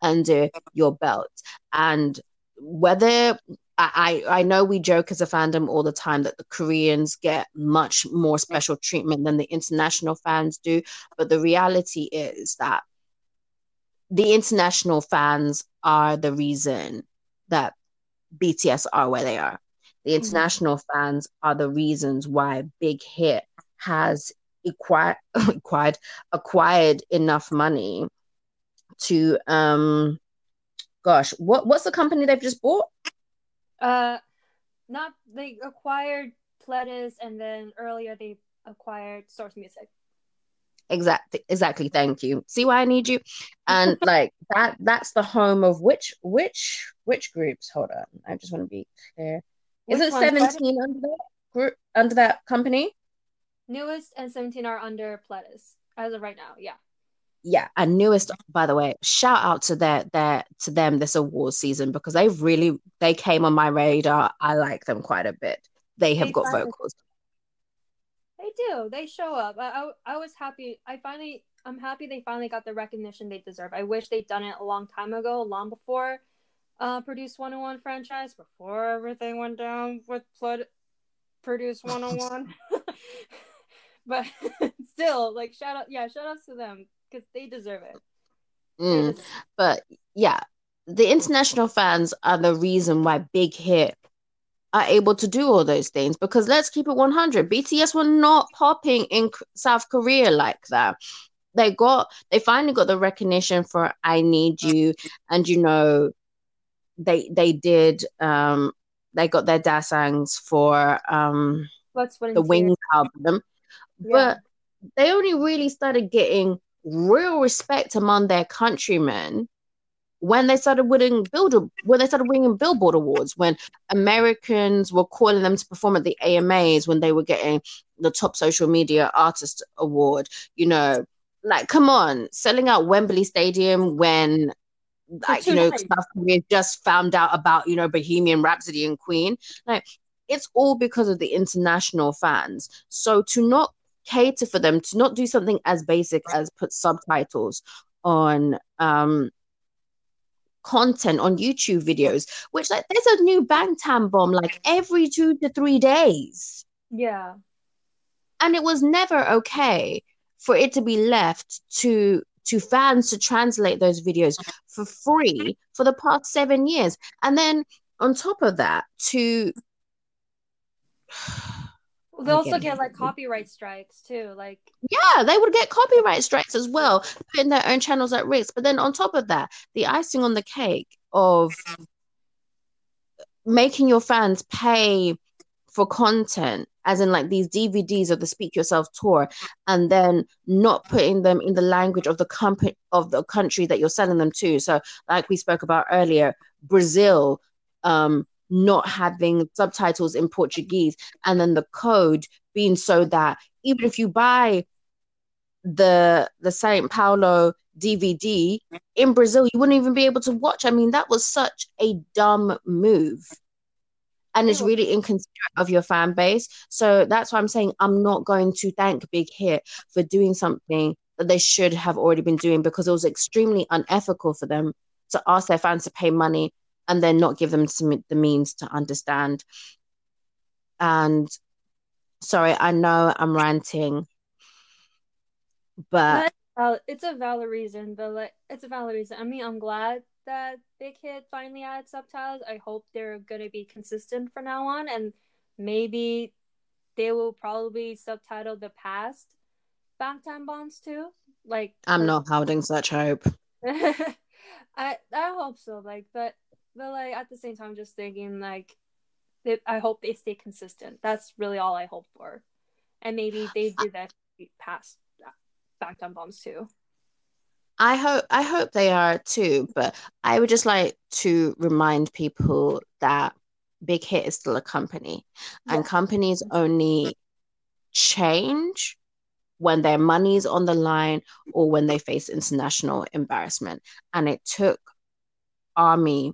under your belt, and whether I I know we joke as a fandom all the time that the Koreans get much more special treatment than the international fans do, but the reality is that the international fans are the reason that BTS are where they are. The international fans are the reasons why Big Hit has acquired acquired acquired enough money to um gosh what what's the company they've just bought Uh, not they acquired Pledis and then earlier they acquired Source Music. Exactly exactly thank you. See why i need you? And like that that's the home of which which which groups? Hold on i just want to be clear. Which is it 17 under that group under that company? NU'EST and 17 are under Pledis as of right now. Yeah. yeah and NU'EST by the way shout out to their their to them this award season because they really they came on my radar. I like them quite a bit. They have They got vocals do. They show up. I, I, I was happy. I finally, I'm happy they finally got the recognition they deserve. I wish they'd done it a long time ago, long before uh Produce 101 franchise, before everything went down with Flood Produce 101. but still, like, shout out, yeah, shout outs to them because they deserve it. Mm. But yeah, the international fans are the reason why Big Hit are able to do all those things. Because let's keep it 100, BTS were not popping in South Korea like that. they got they finally got the recognition for I Need You, and you know, they they did um they got their daesangs for um the Wings album, Yeah. but they only really started getting real respect among their countrymen when they started winning build when they started winning Billboard awards, when Americans were calling them to perform at the AMAs, when they were getting the top social media artist award, you know, like come on, selling out Wembley Stadium when like you know nights. South Korea just found out about you know Bohemian Rhapsody and Queen, like it's all because of the international fans. So to not cater for them, to not do something as basic as put subtitles on um content on YouTube videos, which like there's a new Bangtan bomb like every two to three days. Yeah. And it was never okay for it to be left to to fans to translate those videos for free for the past seven years. And then on top of that, to They also get like copyright strikes too. Like yeah, they would get copyright strikes as well, putting their own channels at risk. But then on top of that, the icing on the cake of making your fans pay for content, as in like these DVDs of the Speak Yourself tour, and then not putting them in the language of the company of the country that you're selling them to. So, like we spoke about earlier, Brazil, um, not having subtitles in Portuguese, and then the code being so that even if you buy the the Saint Paulo DVD in Brazil, you wouldn't even be able to watch. I mean, that was such a dumb move. And it's really inconsiderate of your fan base. So that's why I'm saying I'm not going to thank Big Hit for doing something that they should have already been doing because it was extremely unethical for them to ask their fans to pay money and then not give them some, the means to understand. And sorry, I know I'm ranting, but uh, it's a valid reason, but like it's a valid reason. I mean, I'm glad that Big Hit finally added subtitles. I hope they're gonna be consistent from now on, and maybe they will probably subtitle the past Bangtan bombs too. Like I'm not holding such hope. I I hope so. Like, but but like at the same time, just thinking like, they, I hope they stay consistent. That's really all I hope for, and maybe they do that past Bangtan bombs too. I hope I hope they are too, but I would just like to remind people that Big Hit is still a company, and Yeah. companies only change when their money's on the line or when they face international embarrassment. And it took Army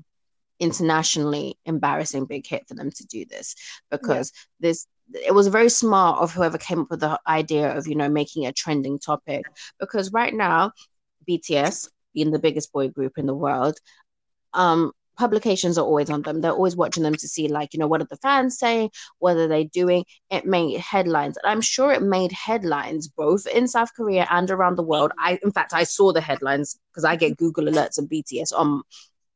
internationally embarrassing Big Hit for them to do this because this it was very smart of whoever came up with the idea of you know making a trending topic because right now BTS being the biggest boy group in the world um publications are always on them. They're always watching them to see like you know what are the fans saying? What are they doing? It made headlines. And i'm sure it made headlines both in south korea and around the world. I in fact i saw the headlines because i get google alerts of bts on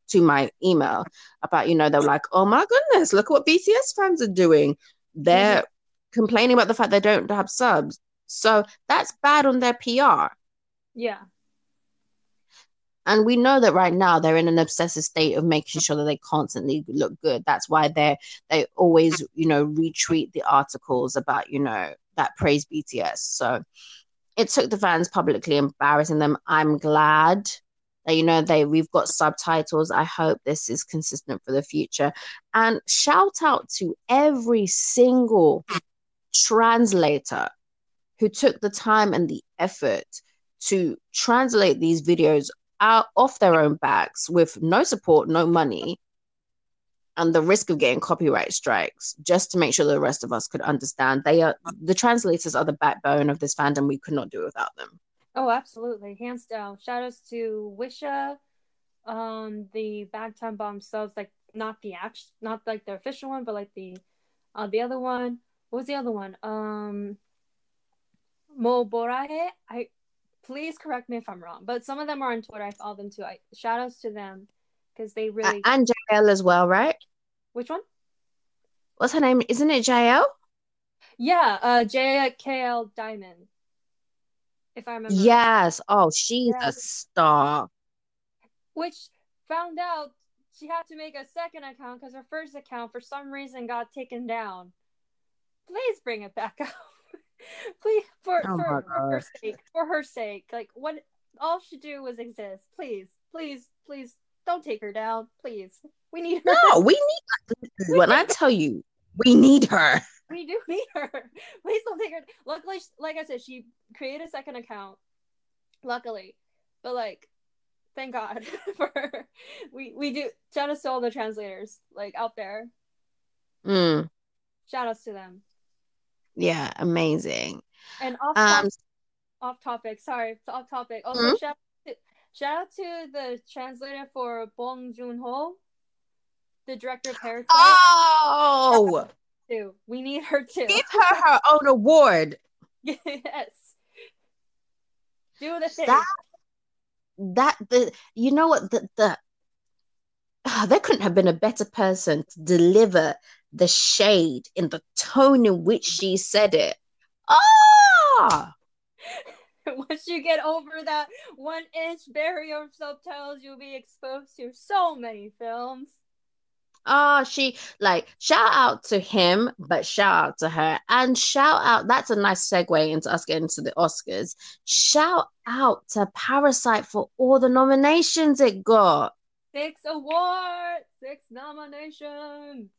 to my email about you know they're like oh my goodness look what bts fans are doing. They're mm-hmm. complaining about the fact they don't have subs. So that's bad on their pr Yeah. and we know that right now they're in an obsessive state of making sure that they constantly look good. That's why they they always you know retweet the articles about you know that praise bts so it took the fans publicly embarrassing them. I'm glad that you know they we've got subtitles i hope this is consistent for the future and shout out to every single translator who took the time and the effort to translate these videos out off their own backs with no support, no money, and the risk of getting copyright strikes, just to make sure the rest of us could understand. They are the translators are the backbone of this fandom. We could not do without them. Oh, absolutely, hands down. Shout outs to Wisha, um, the Bangtan bomb subs, like not the act, not like the official one, but like the, uh, the other one. What was the other one? Um, Mo Moborahe. I please correct me if I'm wrong, but some of them are on Twitter. I follow them too. I shout outs to them because they really. A- and JL as well, right? Which one? What's her name? Isn't it JL? Yeah, uh, JKL Diamond. If I remember. Yes. Oh, she's Yeah. a star. Which found out she had to make a second account because her first account for some reason got taken down. Please bring it back up. Please for Oh for, for her sake. For her sake. Like what all she do was exist. Please, please, please don't take her down. Please. We need her. No, we need. When I tell you, we need her. We do need her. Please don't take her. Luckily, like I said, she created a second account. Luckily, but like, thank God for her. We we do shout outs to all the translators like out there. Mm, Shout outs to them. yeah, amazing. And off Um, off topic. Sorry, it's off topic. Also, Mhm. shout to, shout out to the translator for Bong Joon Ho, the director of Parasite. oh, Too. We need her too. give her her own award. yes. Do the thing. That that the you know what the the ah, there couldn't have been a better person to deliver the shade in the tone in which she said it. Ah, Once you get over that one inch barrier of subtitles, you'll be exposed to so many films. Ah, she like shout out to him, but shout out to her, and shout out. That's a nice segue into us getting to the Oscars. Shout out to Parasite for all the nominations it got. Six awards, six nominations.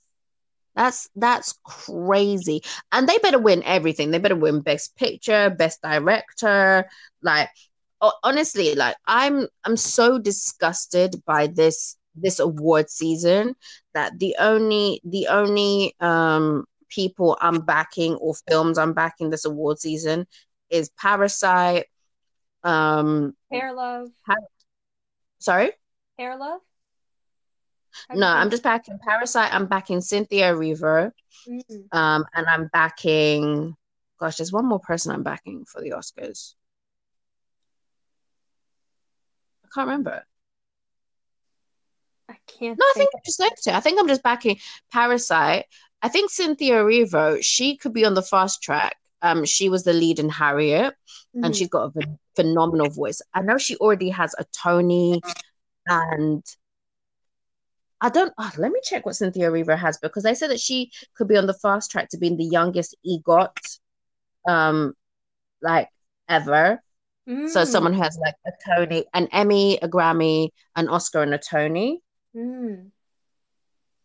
That's that's crazy. And they better win everything. They better win best picture, best director. Like honestly, like I'm I'm so disgusted by this this award season that the only the only um people I'm backing or films I'm backing this award season is Parasite. Um Hair love, sorry? hair love. How No, I'm just backing Parasite. I'm backing Cynthia Erivo. it? Mm. Um, and I'm backing. Gosh, there's one more person I'm backing for the Oscars. I can't remember. I can't. No, I think. think I'm just those two. I think I'm just backing Parasite. I think Cynthia Erivo, she could be on the fast track. Um, she was the lead in Harriet, and Mhm. she's got a phenomenal voice. I know she already has a Tony, and I don't. oh, let me check what Cynthia Erivo has because they said that she could be on the fast track to being the youngest EGOT, um, like ever. So Mm. someone who has like a Tony, an Emmy, a Grammy, an Oscar, and a Tony. Mm.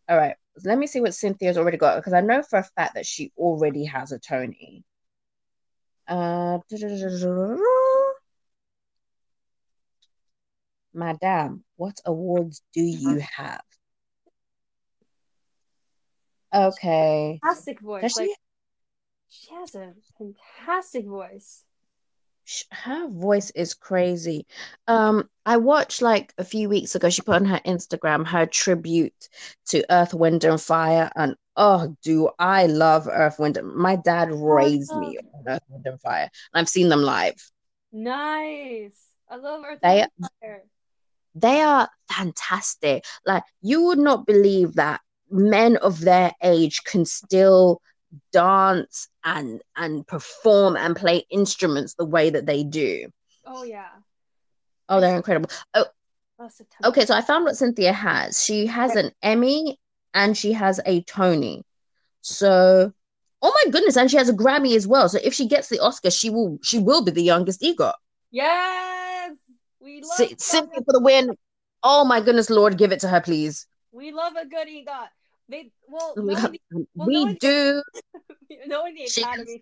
All right, let me see what Cynthia's already got because I know for a fact that she already has a Tony. Uh, Madame, what awards do you have? Okay. Fantastic voice. Does Like she? she has a fantastic voice. Her voice is crazy. Um, I watched like a few weeks ago, she put on her Instagram her tribute to Earth, Wind, and Fire, and oh, do I love Earth, Wind. My dad raised me on Earth, Wind, and Fire. I've seen them live. Nice. I love Earth They- Wind and Fire. They are fantastic. Like you would not believe that men of their age can still dance and and perform and play instruments the way that they do. Oh yeah. Oh, they're incredible. Oh, That's a ton. Okay, so I found what Cynthia has. She has an Emmy and she has a Tony. So, oh my goodness, and she has a Grammy as well. So if she gets the Oscar, she will she will be the youngest EGOT. Yes. We love Cynthia for the win. Oh my goodness, Lord, give it to her, please. we love a good EGOT. They well oh We, knowing the, well, we knowing the- do. knowing the She- academy.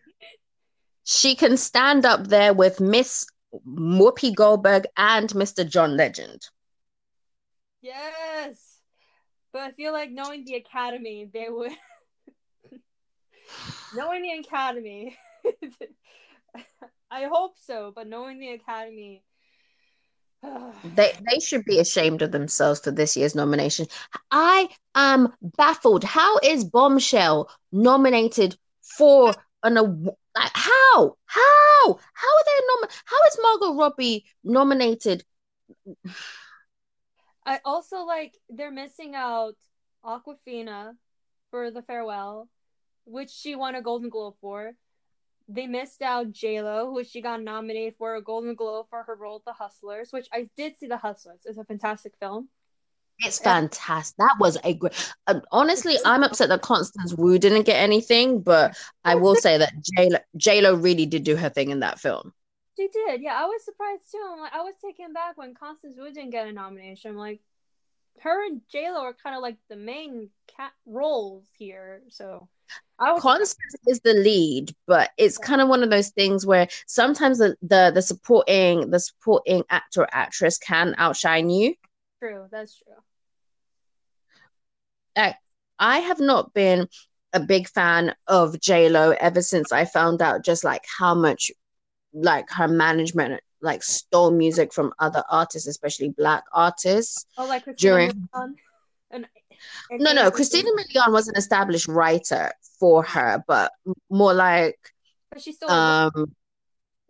She can stand up there with Miss Whoopi Goldberg and Mr. John Legend. Yes. But I feel like knowing the academy, they would knowing the academy. I hope so, but knowing the academy. They they should be ashamed of themselves for this year's nomination. I am baffled. How is Bombshell nominated for an award? Like how? How? How are they nom? How is Margot Robbie nominated? I also like they're missing out Awkwafina for the farewell, which she won a Golden Globe for. They missed out J Lo, who she got nominated for a Golden Globe for her role The Hustlers, which I did see The Hustlers. It's a fantastic film. It's fantastic. That was a great. Uh, honestly, I'm upset that Constance Wu didn't get anything, but I will say that J Lo really did do her thing in that film. She did, yeah. I was surprised too. I'm like, I was taken back when Constance Wu didn't get a nomination. I'm like, her and J Lo are kind of like the main cat roles here, so. I was Constance is the lead, but it's kind of one of those things where sometimes the, the the supporting the supporting actor or actress can outshine you. True, that's true. I have not been a big fan of J Lo ever since I found out just like how much like her management like stole music from other artists, especially black artists. Oh, like Christina during. And, and no, no, Christina Milian was an established writer for her, but more like. But she still. Um.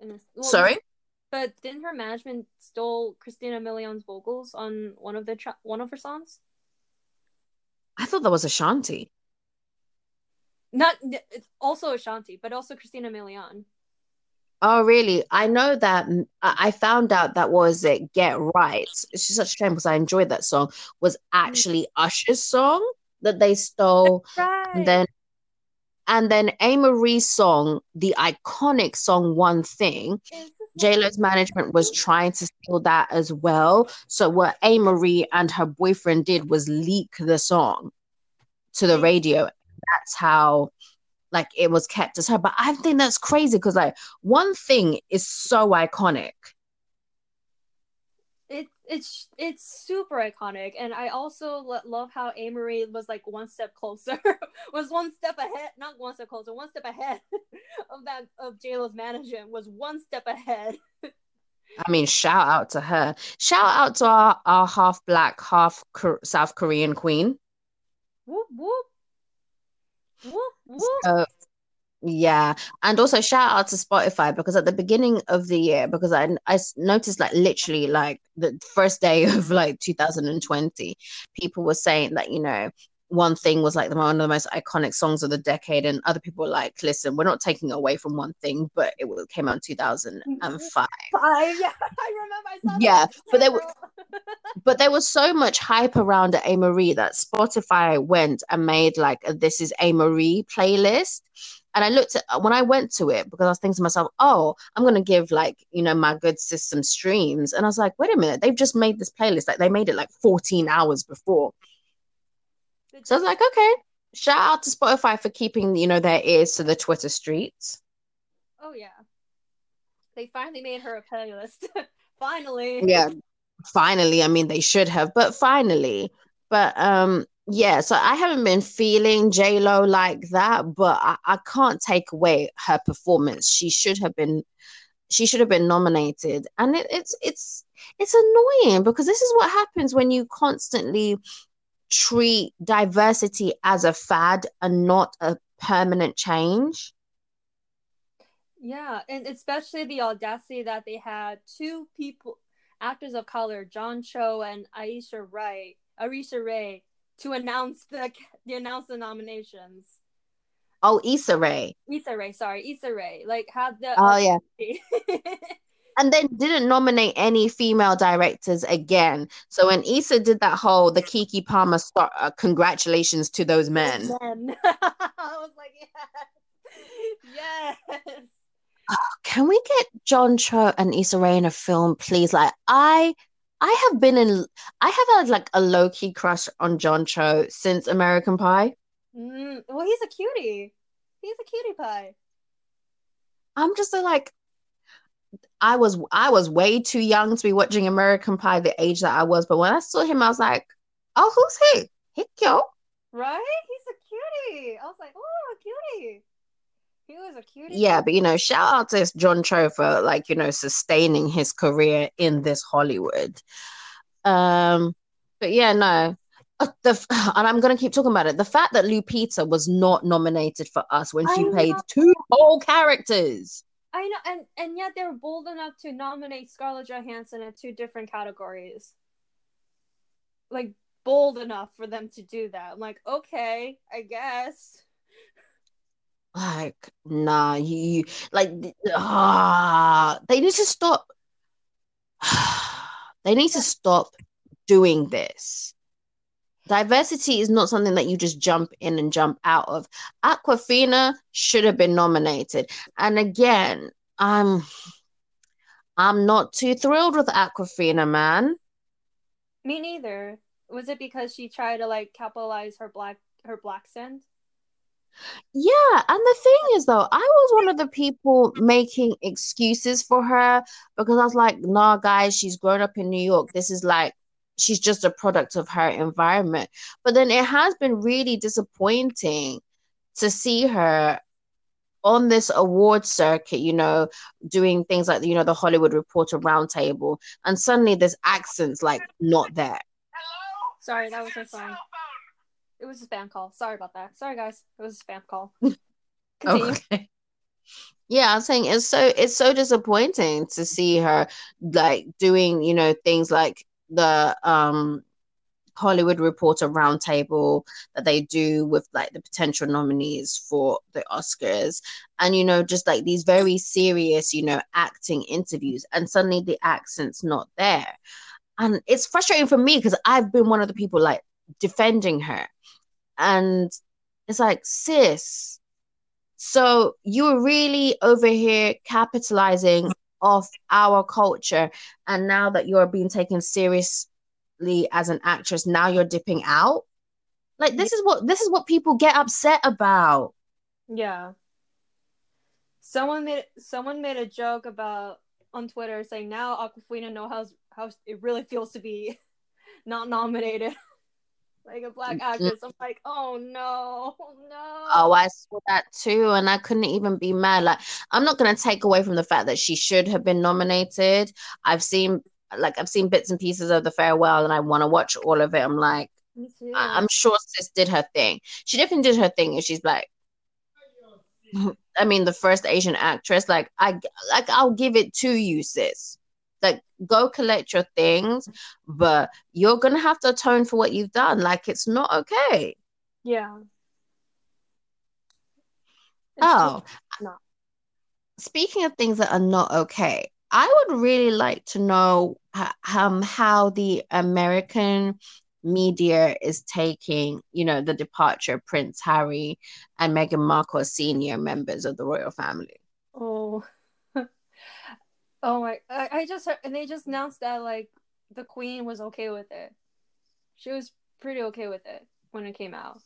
well, sorry. But didn't her management stole Christina Milian's vocals on one of the tra- one of her songs? I thought that was Ashanti. Not it's also Ashanti, but also Christina Milian. Oh, really? I know that I found out that was it. Get right. It's just such a shame because I enjoyed that song. Was mm. actually Usher's song that they stole, right. and then and then Amerie's song, the iconic song "One Thing." J Lo's management was trying to steal that as well. So what Amerie and her boyfriend did was leak the song to the radio. That's how like it was kept as her. But I think that's crazy because like one thing is so iconic. It it's it's super iconic, and I also love how Amerie was like one step closer, was one step ahead, not one step closer, one step ahead of that of JLo's management was one step ahead. I mean, shout out to her. Shout out to our, our half black, half South Korean queen. Whoop whoop. Whoop, whoop. So, yeah, and also shout out to Spotify because at the beginning of the year, because I I noticed like literally like the first day of like 2020, people were saying that you know one thing was like the one of the most iconic songs of the decade, and other people were like, listen, we're not taking away from one thing, but it came out in 2005. Five, yeah, I remember. I yeah, but there were, but there was so much hype around Amerie that Spotify went and made like a "This Is Amerie" playlist. And I looked at when I went to it because I was thinking to myself, oh, I'm gonna give like you know my good system streams, and I was like, wait a minute, they've just made this playlist like they made it like 14 hours before. So I was like, okay, shout out to Spotify for keeping, you know, their ears to the Twitter streets. Oh yeah. They finally made her a playlist. finally. Yeah. Finally. I mean they should have, but finally. But um yeah, so I haven't been feeling J Lo like that, but I, I can't take away her performance. She should have been she should have been nominated. And it, it's it's it's annoying because this is what happens when you constantly treat diversity as a fad and not a permanent change. Yeah, and especially the audacity that they had two people, actors of color, John Cho and Aisha Ray, Arisha Ray, to announce the the announce the nominations. Oh, Issa Rae. Issa Rae, sorry, Issa Rae. Like had the. Oh yeah. and then didn't nominate any female directors again. So when Issa did that whole the Keke Palmer start, uh, congratulations to those men. men. I was like, yes, yes. Oh, can we get John Cho and Issa Rae in a film, please? Like I. I have been in. I have had like a low key crush on John Cho since American Pie. Mm, well, he's a cutie. He's a cutie pie. I'm just like, I was I was way too young to be watching American Pie the age that I was, but when I saw him, I was like, "Oh, who's he? He cute, right? He's a cutie." I was like, "Oh, a cutie." He was a cutie. Yeah, but you know, shout out to John Cho for like you know sustaining his career in this Hollywood. Um, but yeah, no. Uh, the and I'm gonna keep talking about it. The fact that Lupita was not nominated for us when she played two whole characters. I know, and and yet they're bold enough to nominate Scarlett Johansson in two different categories. Like bold enough for them to do that. I'm like, okay, I guess. Like nah you, you like ah they need to stop they need to stop doing this diversity is not something that you just jump in and jump out of Awkwafina should have been nominated and again i'm i'm not too thrilled with Awkwafina man Me neither. Was it because she tried to like capitalize her black her black scent? Yeah, and the thing is though, I was one of the people making excuses for her because I was like, nah, guys, she's grown up in New York. This is like she's just a product of her environment. But then it has been really disappointing to see her on this award circuit, you know, doing things like you know the Hollywood Reporter Roundtable, and suddenly there's accents like not there. Sorry, that was my phone. It was a spam call. Sorry about that. Sorry guys. It was a spam call. Continue. Okay. Yeah, I'm saying it's so it's so disappointing to see her like doing, you know, things like the um Hollywood Reporter Roundtable that they do with like the potential nominees for the Oscars, and you know, just like these very serious, you know, acting interviews, and suddenly the accent's not there, and it's frustrating for me because I've been one of the people like defending her, and it's like, sis, so you were really over here capitalizing off our culture, and now that you're being taken seriously as an actress, now you're dipping out. Like this is what this is what people get upset about. Yeah. Someone made someone made a joke about on Twitter saying now Awkwafina knows how how it really feels to be not nominated. Like a black mm-hmm. actress. I'm like, oh no, oh, no. Oh, I saw that too, and I couldn't even be mad. Like, I'm not gonna take away from the fact that she should have been nominated. I've seen like I've seen bits and pieces of the farewell, and I want to watch all of it. I'm like, I- I'm sure sis did her thing. She definitely did her thing, and she's like. I mean, the first Asian actress, like I, like I'll give it to you, sis. Like, go collect your things, but you're gonna have to atone for what you've done. Like, it's not okay. yeah. It's Oh, not. speaking of things that are not okay, I would really like to know um how the American media is taking, you know, the departure of Prince Harry and Meghan Markle senior members of the royal family. Oh. Oh my! I, I just heard, and they just announced that like the Queen was okay with it. She was pretty okay with it when it came out.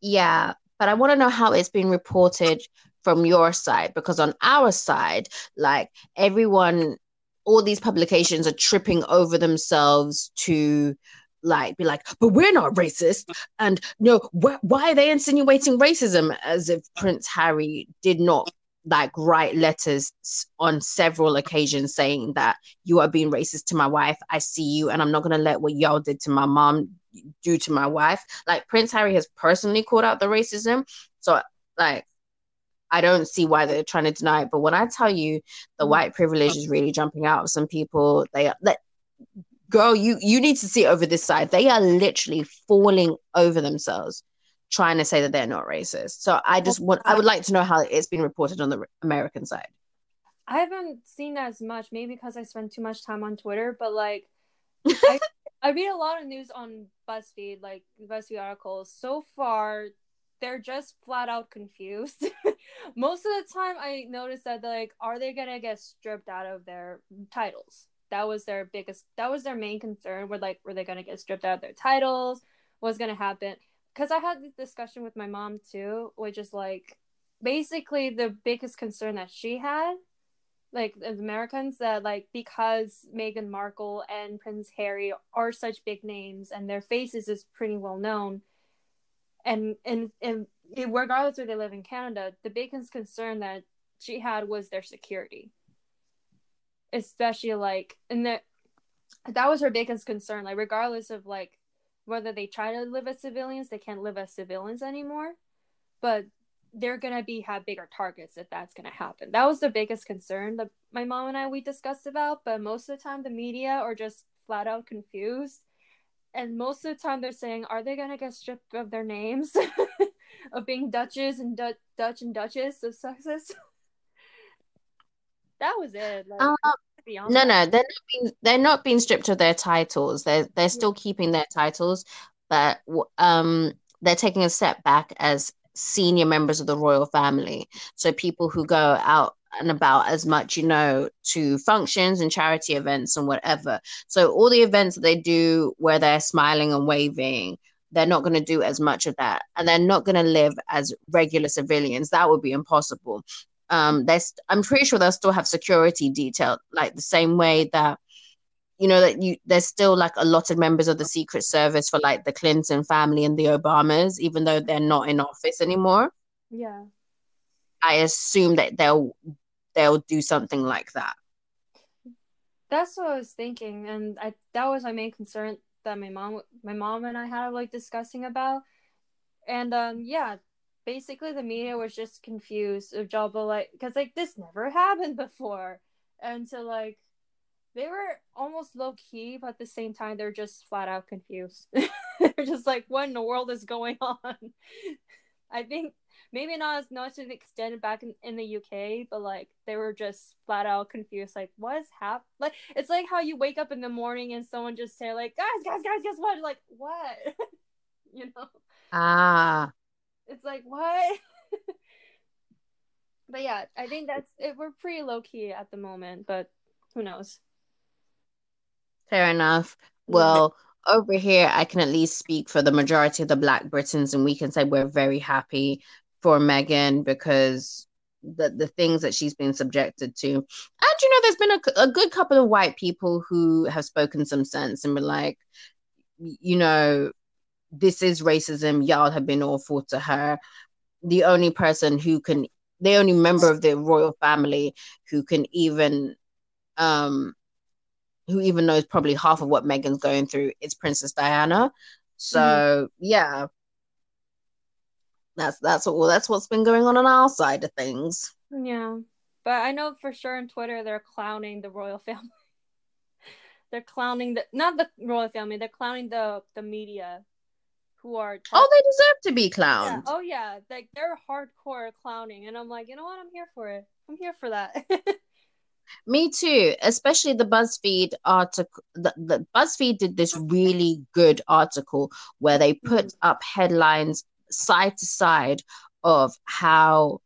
Yeah, but I want to know how it's been reported from your side because on our side, like everyone, all these publications are tripping over themselves to like be like, but we're not racist, and no, wh- why are they insinuating racism as if Prince Harry did not like write letters on several occasions saying that you are being racist to my wife. I see you, and I'm not gonna let what y'all did to my mom do to my wife. Like Prince Harry has personally called out the racism, so like I don't see why they're trying to deny it. But when I tell you the white privilege is really jumping out of some people, they are that girl, you you need to see over this side. They are literally falling over themselves trying to say that they're not racist. So I just want I would like to know how it's been reported on the American side. I haven't seen as much, maybe because I spend too much time on Twitter, but like I, I read a lot of news on BuzzFeed, like BuzzFeed articles. So far, they're just flat out confused. Most of the time, I notice that they're like, are they gonna get stripped out of their titles? That was their biggest. That was their main concern. Were like, were they gonna get stripped out of their titles? What's gonna happen? Because I had this discussion with my mom too, which is like, basically the biggest concern that she had like as Americans that like because Meghan Markle and Prince Harry are such big names and their faces is pretty well known, and and and regardless where they live in Canada, the biggest concern that she had was their security, especially like and that that was her biggest concern. Like regardless of like whether they try to live as civilians, they can't live as civilians anymore, but they're gonna be have bigger targets if that's gonna happen. That was the biggest concern that my mom and I we discussed about. But most of the time, the media are just flat out confused, and most of the time they're saying, "Are they gonna get stripped of their names?" of being Duchess and du- Dutch and Duchess of Sussex. that was it. Like, um, Uh, beyond no, no, they're not being they're not being stripped of their titles. They're they're still keeping their titles, but um, they're taking a step back as senior members of the royal family. So people who go out and about as much, you know, to functions and charity events and whatever. So all the events that they do where they're smiling and waving, they're not going to do as much of that, and they're not going to live as regular civilians. That would be impossible. Um, there's, I'm pretty sure they'll still have security detail, like the same way that you know that you there's still like a lot of members of the secret service for like the clinton family and the obamas even though they're not in office anymore. Yeah. i assume that they'll they'll do something like that. That's what I was thinking, and I that was my main concern that my mom, my mom and I had like discussing about, and um, yeah, basically the media was just confused of Jabba like because like this never happened before, and so like they were almost low key, but at the same time they're just flat out confused. they're just like, what in the world is going on? I think maybe not as much the extent back in, in the UK, but like they were just flat out confused. Like, what is happening? Like, it's like how you wake up in the morning and someone just say like, guys, guys, guys, guess what? Like, what? you know, ah it's like what? but yeah, I think that's it. We're pretty low key at the moment, but who knows? fair enough well over here i can at least speak for the majority of the black britons and we can say we're very happy for Meghan because the, the things that she's been subjected to and you know there's been a, a good couple of white people who have spoken some sense and been like you know this is racism y'all have been awful to her the only person who can the only member of the royal family who can even um who even knows probably half of what Meghan's going through is Princess Diana. So yeah, that's that's all. That's what's been going on on our side of things. Yeah, but I know for sure on Twitter they're clowning the royal family. they're clowning the not the royal family. They're clowning the the media, who are Oh, they deserve to be yeah. clowned. oh yeah, like they're hardcore clowning, and I'm like, you know what? I'm here for it. I'm here for that. Me too. Especially the BuzzFeed article. The, the BuzzFeed did this really good article where they put up headlines side to side of how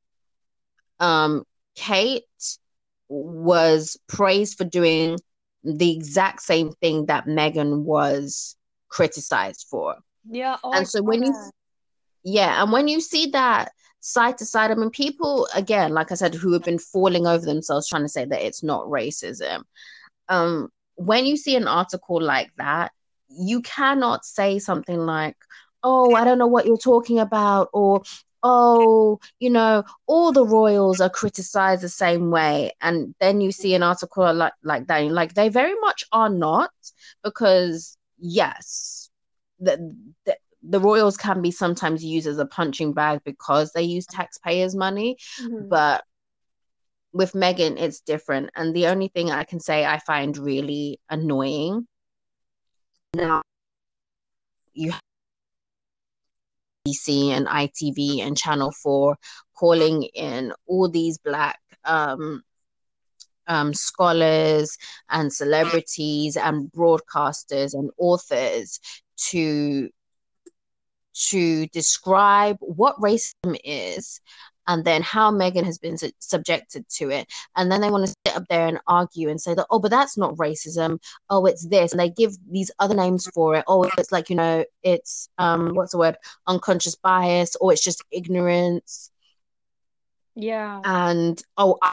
um Kate was praised for doing the exact same thing that Meghan was criticized for. Yeah. Oh, And so when you. Yeah, and when you see that side to side, I mean, people again, like I said, who have been falling over themselves trying to say that it's not racism. Um, when you see an article like that, you cannot say something like, "Oh, I don't know what you're talking about," or "Oh, you know, all the royals are criticized the same way," and then you see an article like like that, like they very much are not, because yes, the, the the royals can be sometimes used as a punching bag because they use taxpayers' money, Mhm. but with Meghan, it's different. And the only thing I can say I find really annoying now you have BBC and ITV and Channel 4 calling in all these black um um, scholars and celebrities and broadcasters and authors to to describe what racism is and then how Meghan has been su- subjected to it. And then they want to sit up there and argue and say that, oh, but that's not racism. Oh, it's this. And they give these other names for it. Oh, it's like, you know, it's, um, what's the word? Unconscious bias, or it's just ignorance. Yeah. And, oh, I,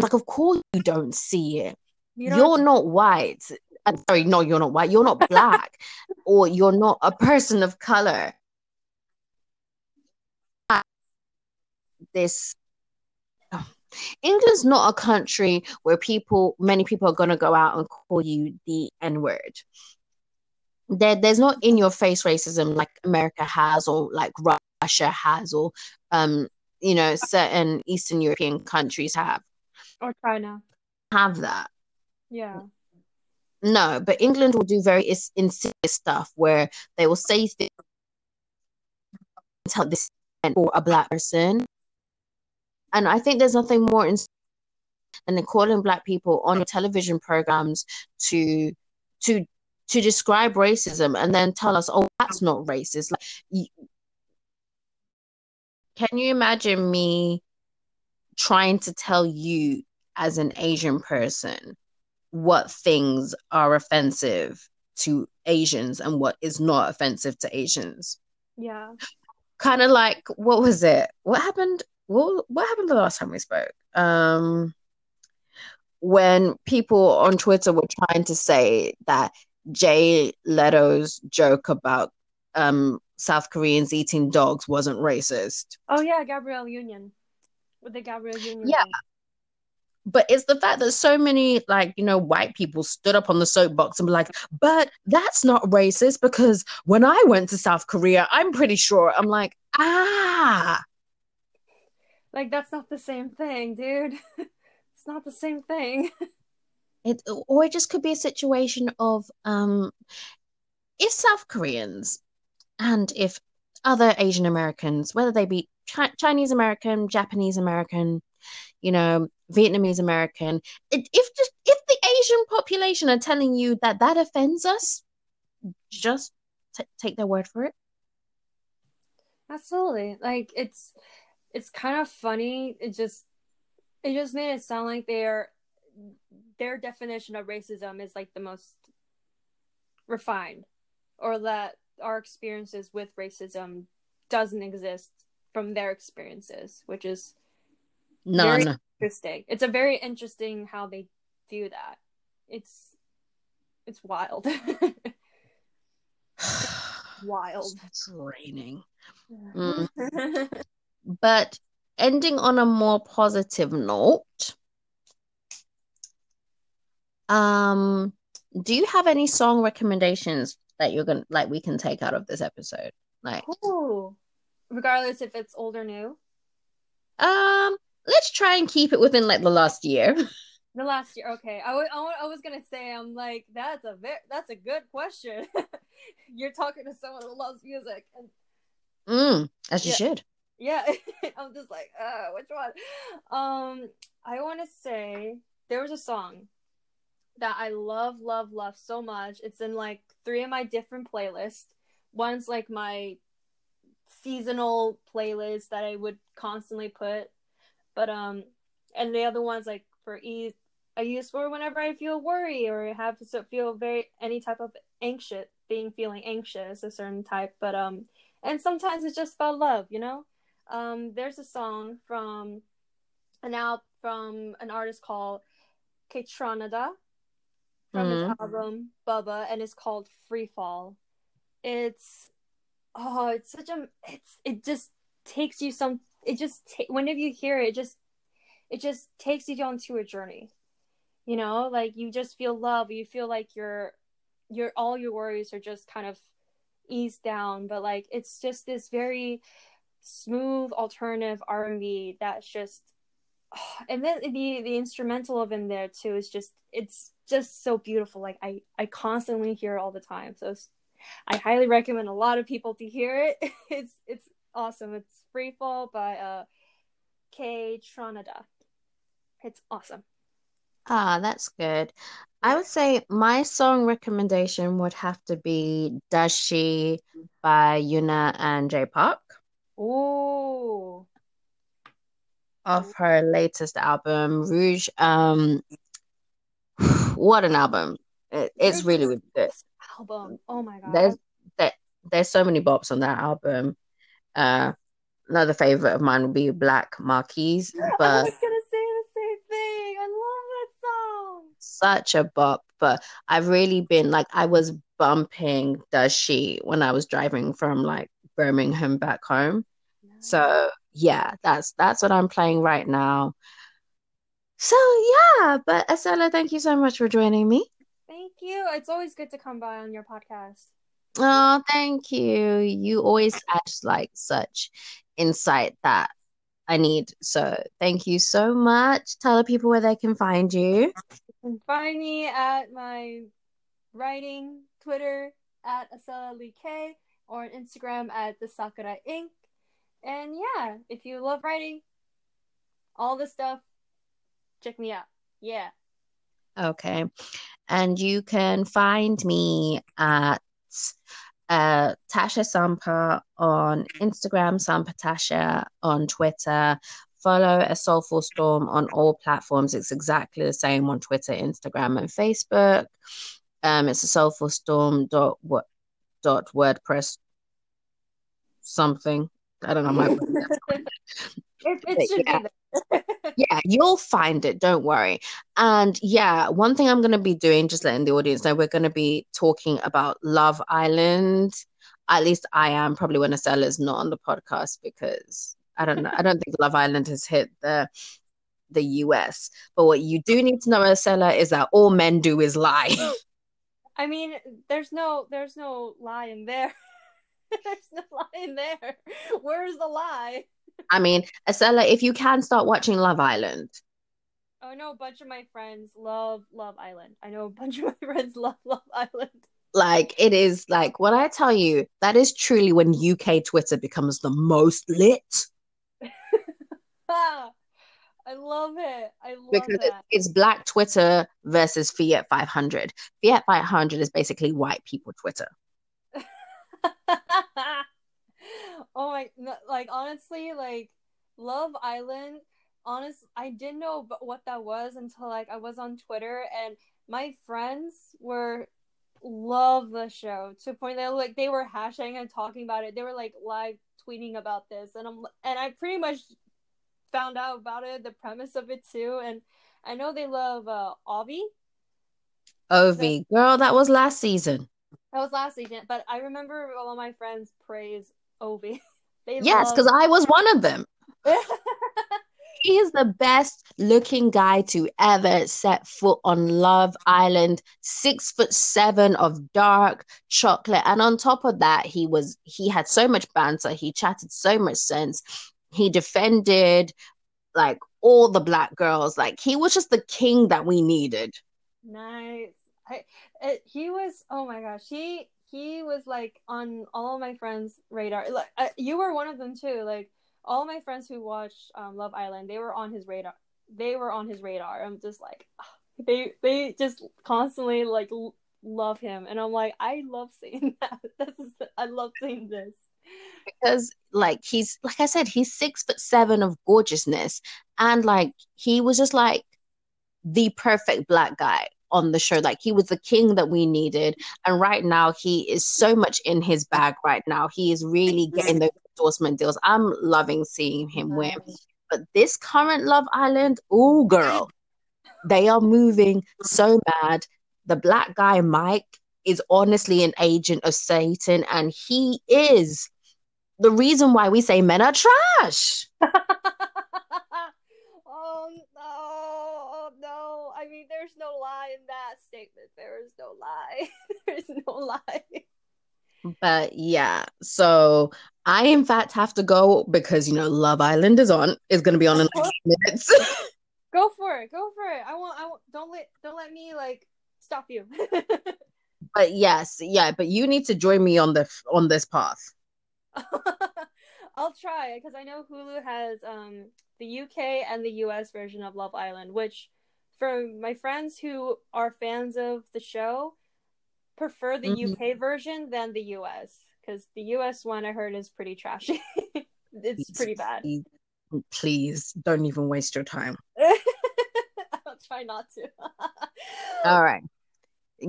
like, of course you don't see it. You You're not white. I'm sorry, no, you're not white. You're not black, or you're not a person of color. This England's not a country where people, many people are going to go out and call you the N word. There, there's not in your face racism like America has, or like Russia has, or um, you know, certain Eastern European countries have or China. have that. Yeah. No, but England will do very is- insidious stuff where they will say things tell this for a black person. And I think there's nothing more in than calling black people on television programs to to to describe racism and then tell us, oh, that's not racist. Like, can you imagine me trying to tell you as an Asian person what things are offensive to Asians and what is not offensive to Asians? Yeah. Kind of like what was it? What happened? What what happened the last time we spoke? Um when people on Twitter were trying to say that Jay Leno's joke about um, South Koreans eating dogs wasn't racist. Oh yeah, Gabrielle Union. With the Gabrielle Union. Yeah. thing. But it's the fact that so many, like, you know, white people stood up on the soapbox and be like, but that's not racist because when I went to South Korea, I'm pretty sure. I'm like, ah. Like that's not the same thing, dude. it's not the same thing. It, or it just could be a situation of um, if South Koreans and if other Asian Americans, whether they be Chi- Chinese American, Japanese American, you know, Vietnamese American, if just if the Asian population are telling you that that offends us, just t- take their word for it. Absolutely. Like it's it's kind of funny. It just it just made it sound like they're their definition of racism is like the most refined or that our experiences with racism doesn't exist from their experiences, which is very None. interesting. It's a very interesting how they do that. It's it's wild. wild. It's raining. Mm. But ending on a more positive note, um, do you have any song recommendations that you're gonna like we can take out of this episode? Like, Ooh. Regardless if it's old or new. um, let's try and keep it within like the last year. The last year, okay. I wa- I wa- I was gonna say, I'm like, that's a very, that's a good question. You're talking to someone who loves music, and Mm, as you should. yeah, I'm just like, uh, which one? Um, I want to say there was a song that I love, love, love so much. It's in like three of my different playlists. One's like my seasonal playlist that I would constantly put, but um, and the other one's like for ease. I use for whenever I feel worry or have to so- feel very any type of anxious, being feeling anxious, a certain type. But um, and sometimes it's just about love, you know. Um, there's a song from an out from an artist called Kaytranada from his Mhm. album Bubba, and it's called Free Fall. It's oh, it's such a it's it just takes you some. It just ta- whenever you hear it, it just it just takes you onto a journey. You know, like you just feel love. You feel like your your all your worries are just kind of eased down. But like it's just this very smooth alternative R and B that's just and then the the instrumental of in there too is just it's just so beautiful like i i constantly hear it all the time so i highly recommend a lot of people to hear it it's it's awesome it's free fall by uh Kaytranada it's awesome Ah, that's good. I would say my song recommendation would have to be Does She by Yuna and Jay Park oh Of her latest album, Rouge. Um, what an album! It, it's really, really good. album oh my god There's there, there's so many bops on that album. Uh, another favorite of mine would be Blank Marquee, i but was gonna say the same thing i love that song such a bop. But I've really been like I was bumping Does She when I was driving from like Birmingham back home. So yeah, that's that's what I'm playing right now. So yeah, but Estella, thank you so much for joining me. thank you it's always good to come by on your podcast Oh, thank you. You always add like such insight that I need. So thank you so much. Tell the people where they can find you. You can find me at my writing Twitter at Asela Lee K or on Instagram at the Sakura Inc. And yeah, if you love writing, all the stuff, check me out. Yeah. Okay. And you can find me at uh, Tasha Sampa on Instagram, Sampa Tasha on Twitter. Follow A Soulful Storm on all platforms. It's exactly the same on Twitter, Instagram, and Facebook. Um, it's a soulful storm dot what dot WordPress something. I don't know my. it, it should yeah. be there. yeah, you'll find it. Don't worry. And yeah, one thing I'm going to be doing, just letting the audience know, we're going to be talking about Love Island. At least I am. Probably when Asella's not on the podcast because I don't know. I don't think Love Island has hit the the US. But what you do need to know, Acela, is that all men do is lie. I mean, there's no there's no lie in there. there's no lie in there. Where's the lie? I mean, Acela, if you can start watching Love Island. I know a bunch of my friends love Love Island. I know a bunch of my friends love Love Island. Like it is like what I tell you, that is truly when UK Twitter becomes the most lit. I love it. I love because it, it's black Twitter versus Fiat 500. Fiat 500 is basically white people Twitter. oh my like honestly like love island honest i didn't know what that was until like i was on twitter and my friends were love the show to the point that like they were hashtagging and talking about it they were like live tweeting about this and i'm and i pretty much found out about it the premise of it too and i know they love uh Avi. Ovie, girl, that was last season. that was last season but i remember all my friends praise Ovie. they Yes, love- because I was one of them. He is the best looking guy to ever set foot on Love Island. Six foot seven of dark chocolate. And on top of that, he was he had so much banter. He chatted so much sense. He defended like all the black girls. Like he was just the king that we needed. Nice. I, it, he was. Oh my gosh. He he was like on all my friends' radar. Like uh, you were one of them too. Like all my friends who watched um, Love Island, they were on his radar. They were on his radar. I'm just like ah, they they just constantly like l- love him, and I'm like I love seeing that. This is I love seeing this. because like he's like I said, he's six foot seven of gorgeousness, and like he was just like the perfect black guy on the show. Like he was the king that we needed, and right now he is so much in his bag. Right now, he is really getting those endorsement deals. I'm loving seeing him mm-hmm. win. But this current Love Island, oh girl, they are moving so mad. The black guy Mike is honestly an agent of Satan, and he is the reason why we say men are trash. oh no, oh no. I mean, there's no lie in that statement. There is no lie. There's no lie. But yeah, so I in fact have to go because you know Love Island is on. Is going to be on in like minutes. Go for it. Go for it. I won't. I won't. Don't let. Don't let me like stop you. but yes, yeah. But you need to join me on the on this path. I'll try because I know Hulu has um the UK and the US version of Love Island, which for my friends who are fans of the show prefer the Mhm. UK version than the US because the US one I heard is pretty trashy. it's pretty bad. Please, don't even waste your time. I'll try not to. All right.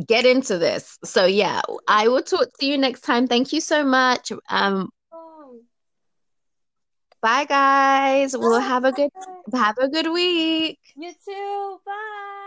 Get into this. So yeah, I will talk to you next time. Thank you so much. Um bye guys. We'll have a good have a good week. You too. Bye.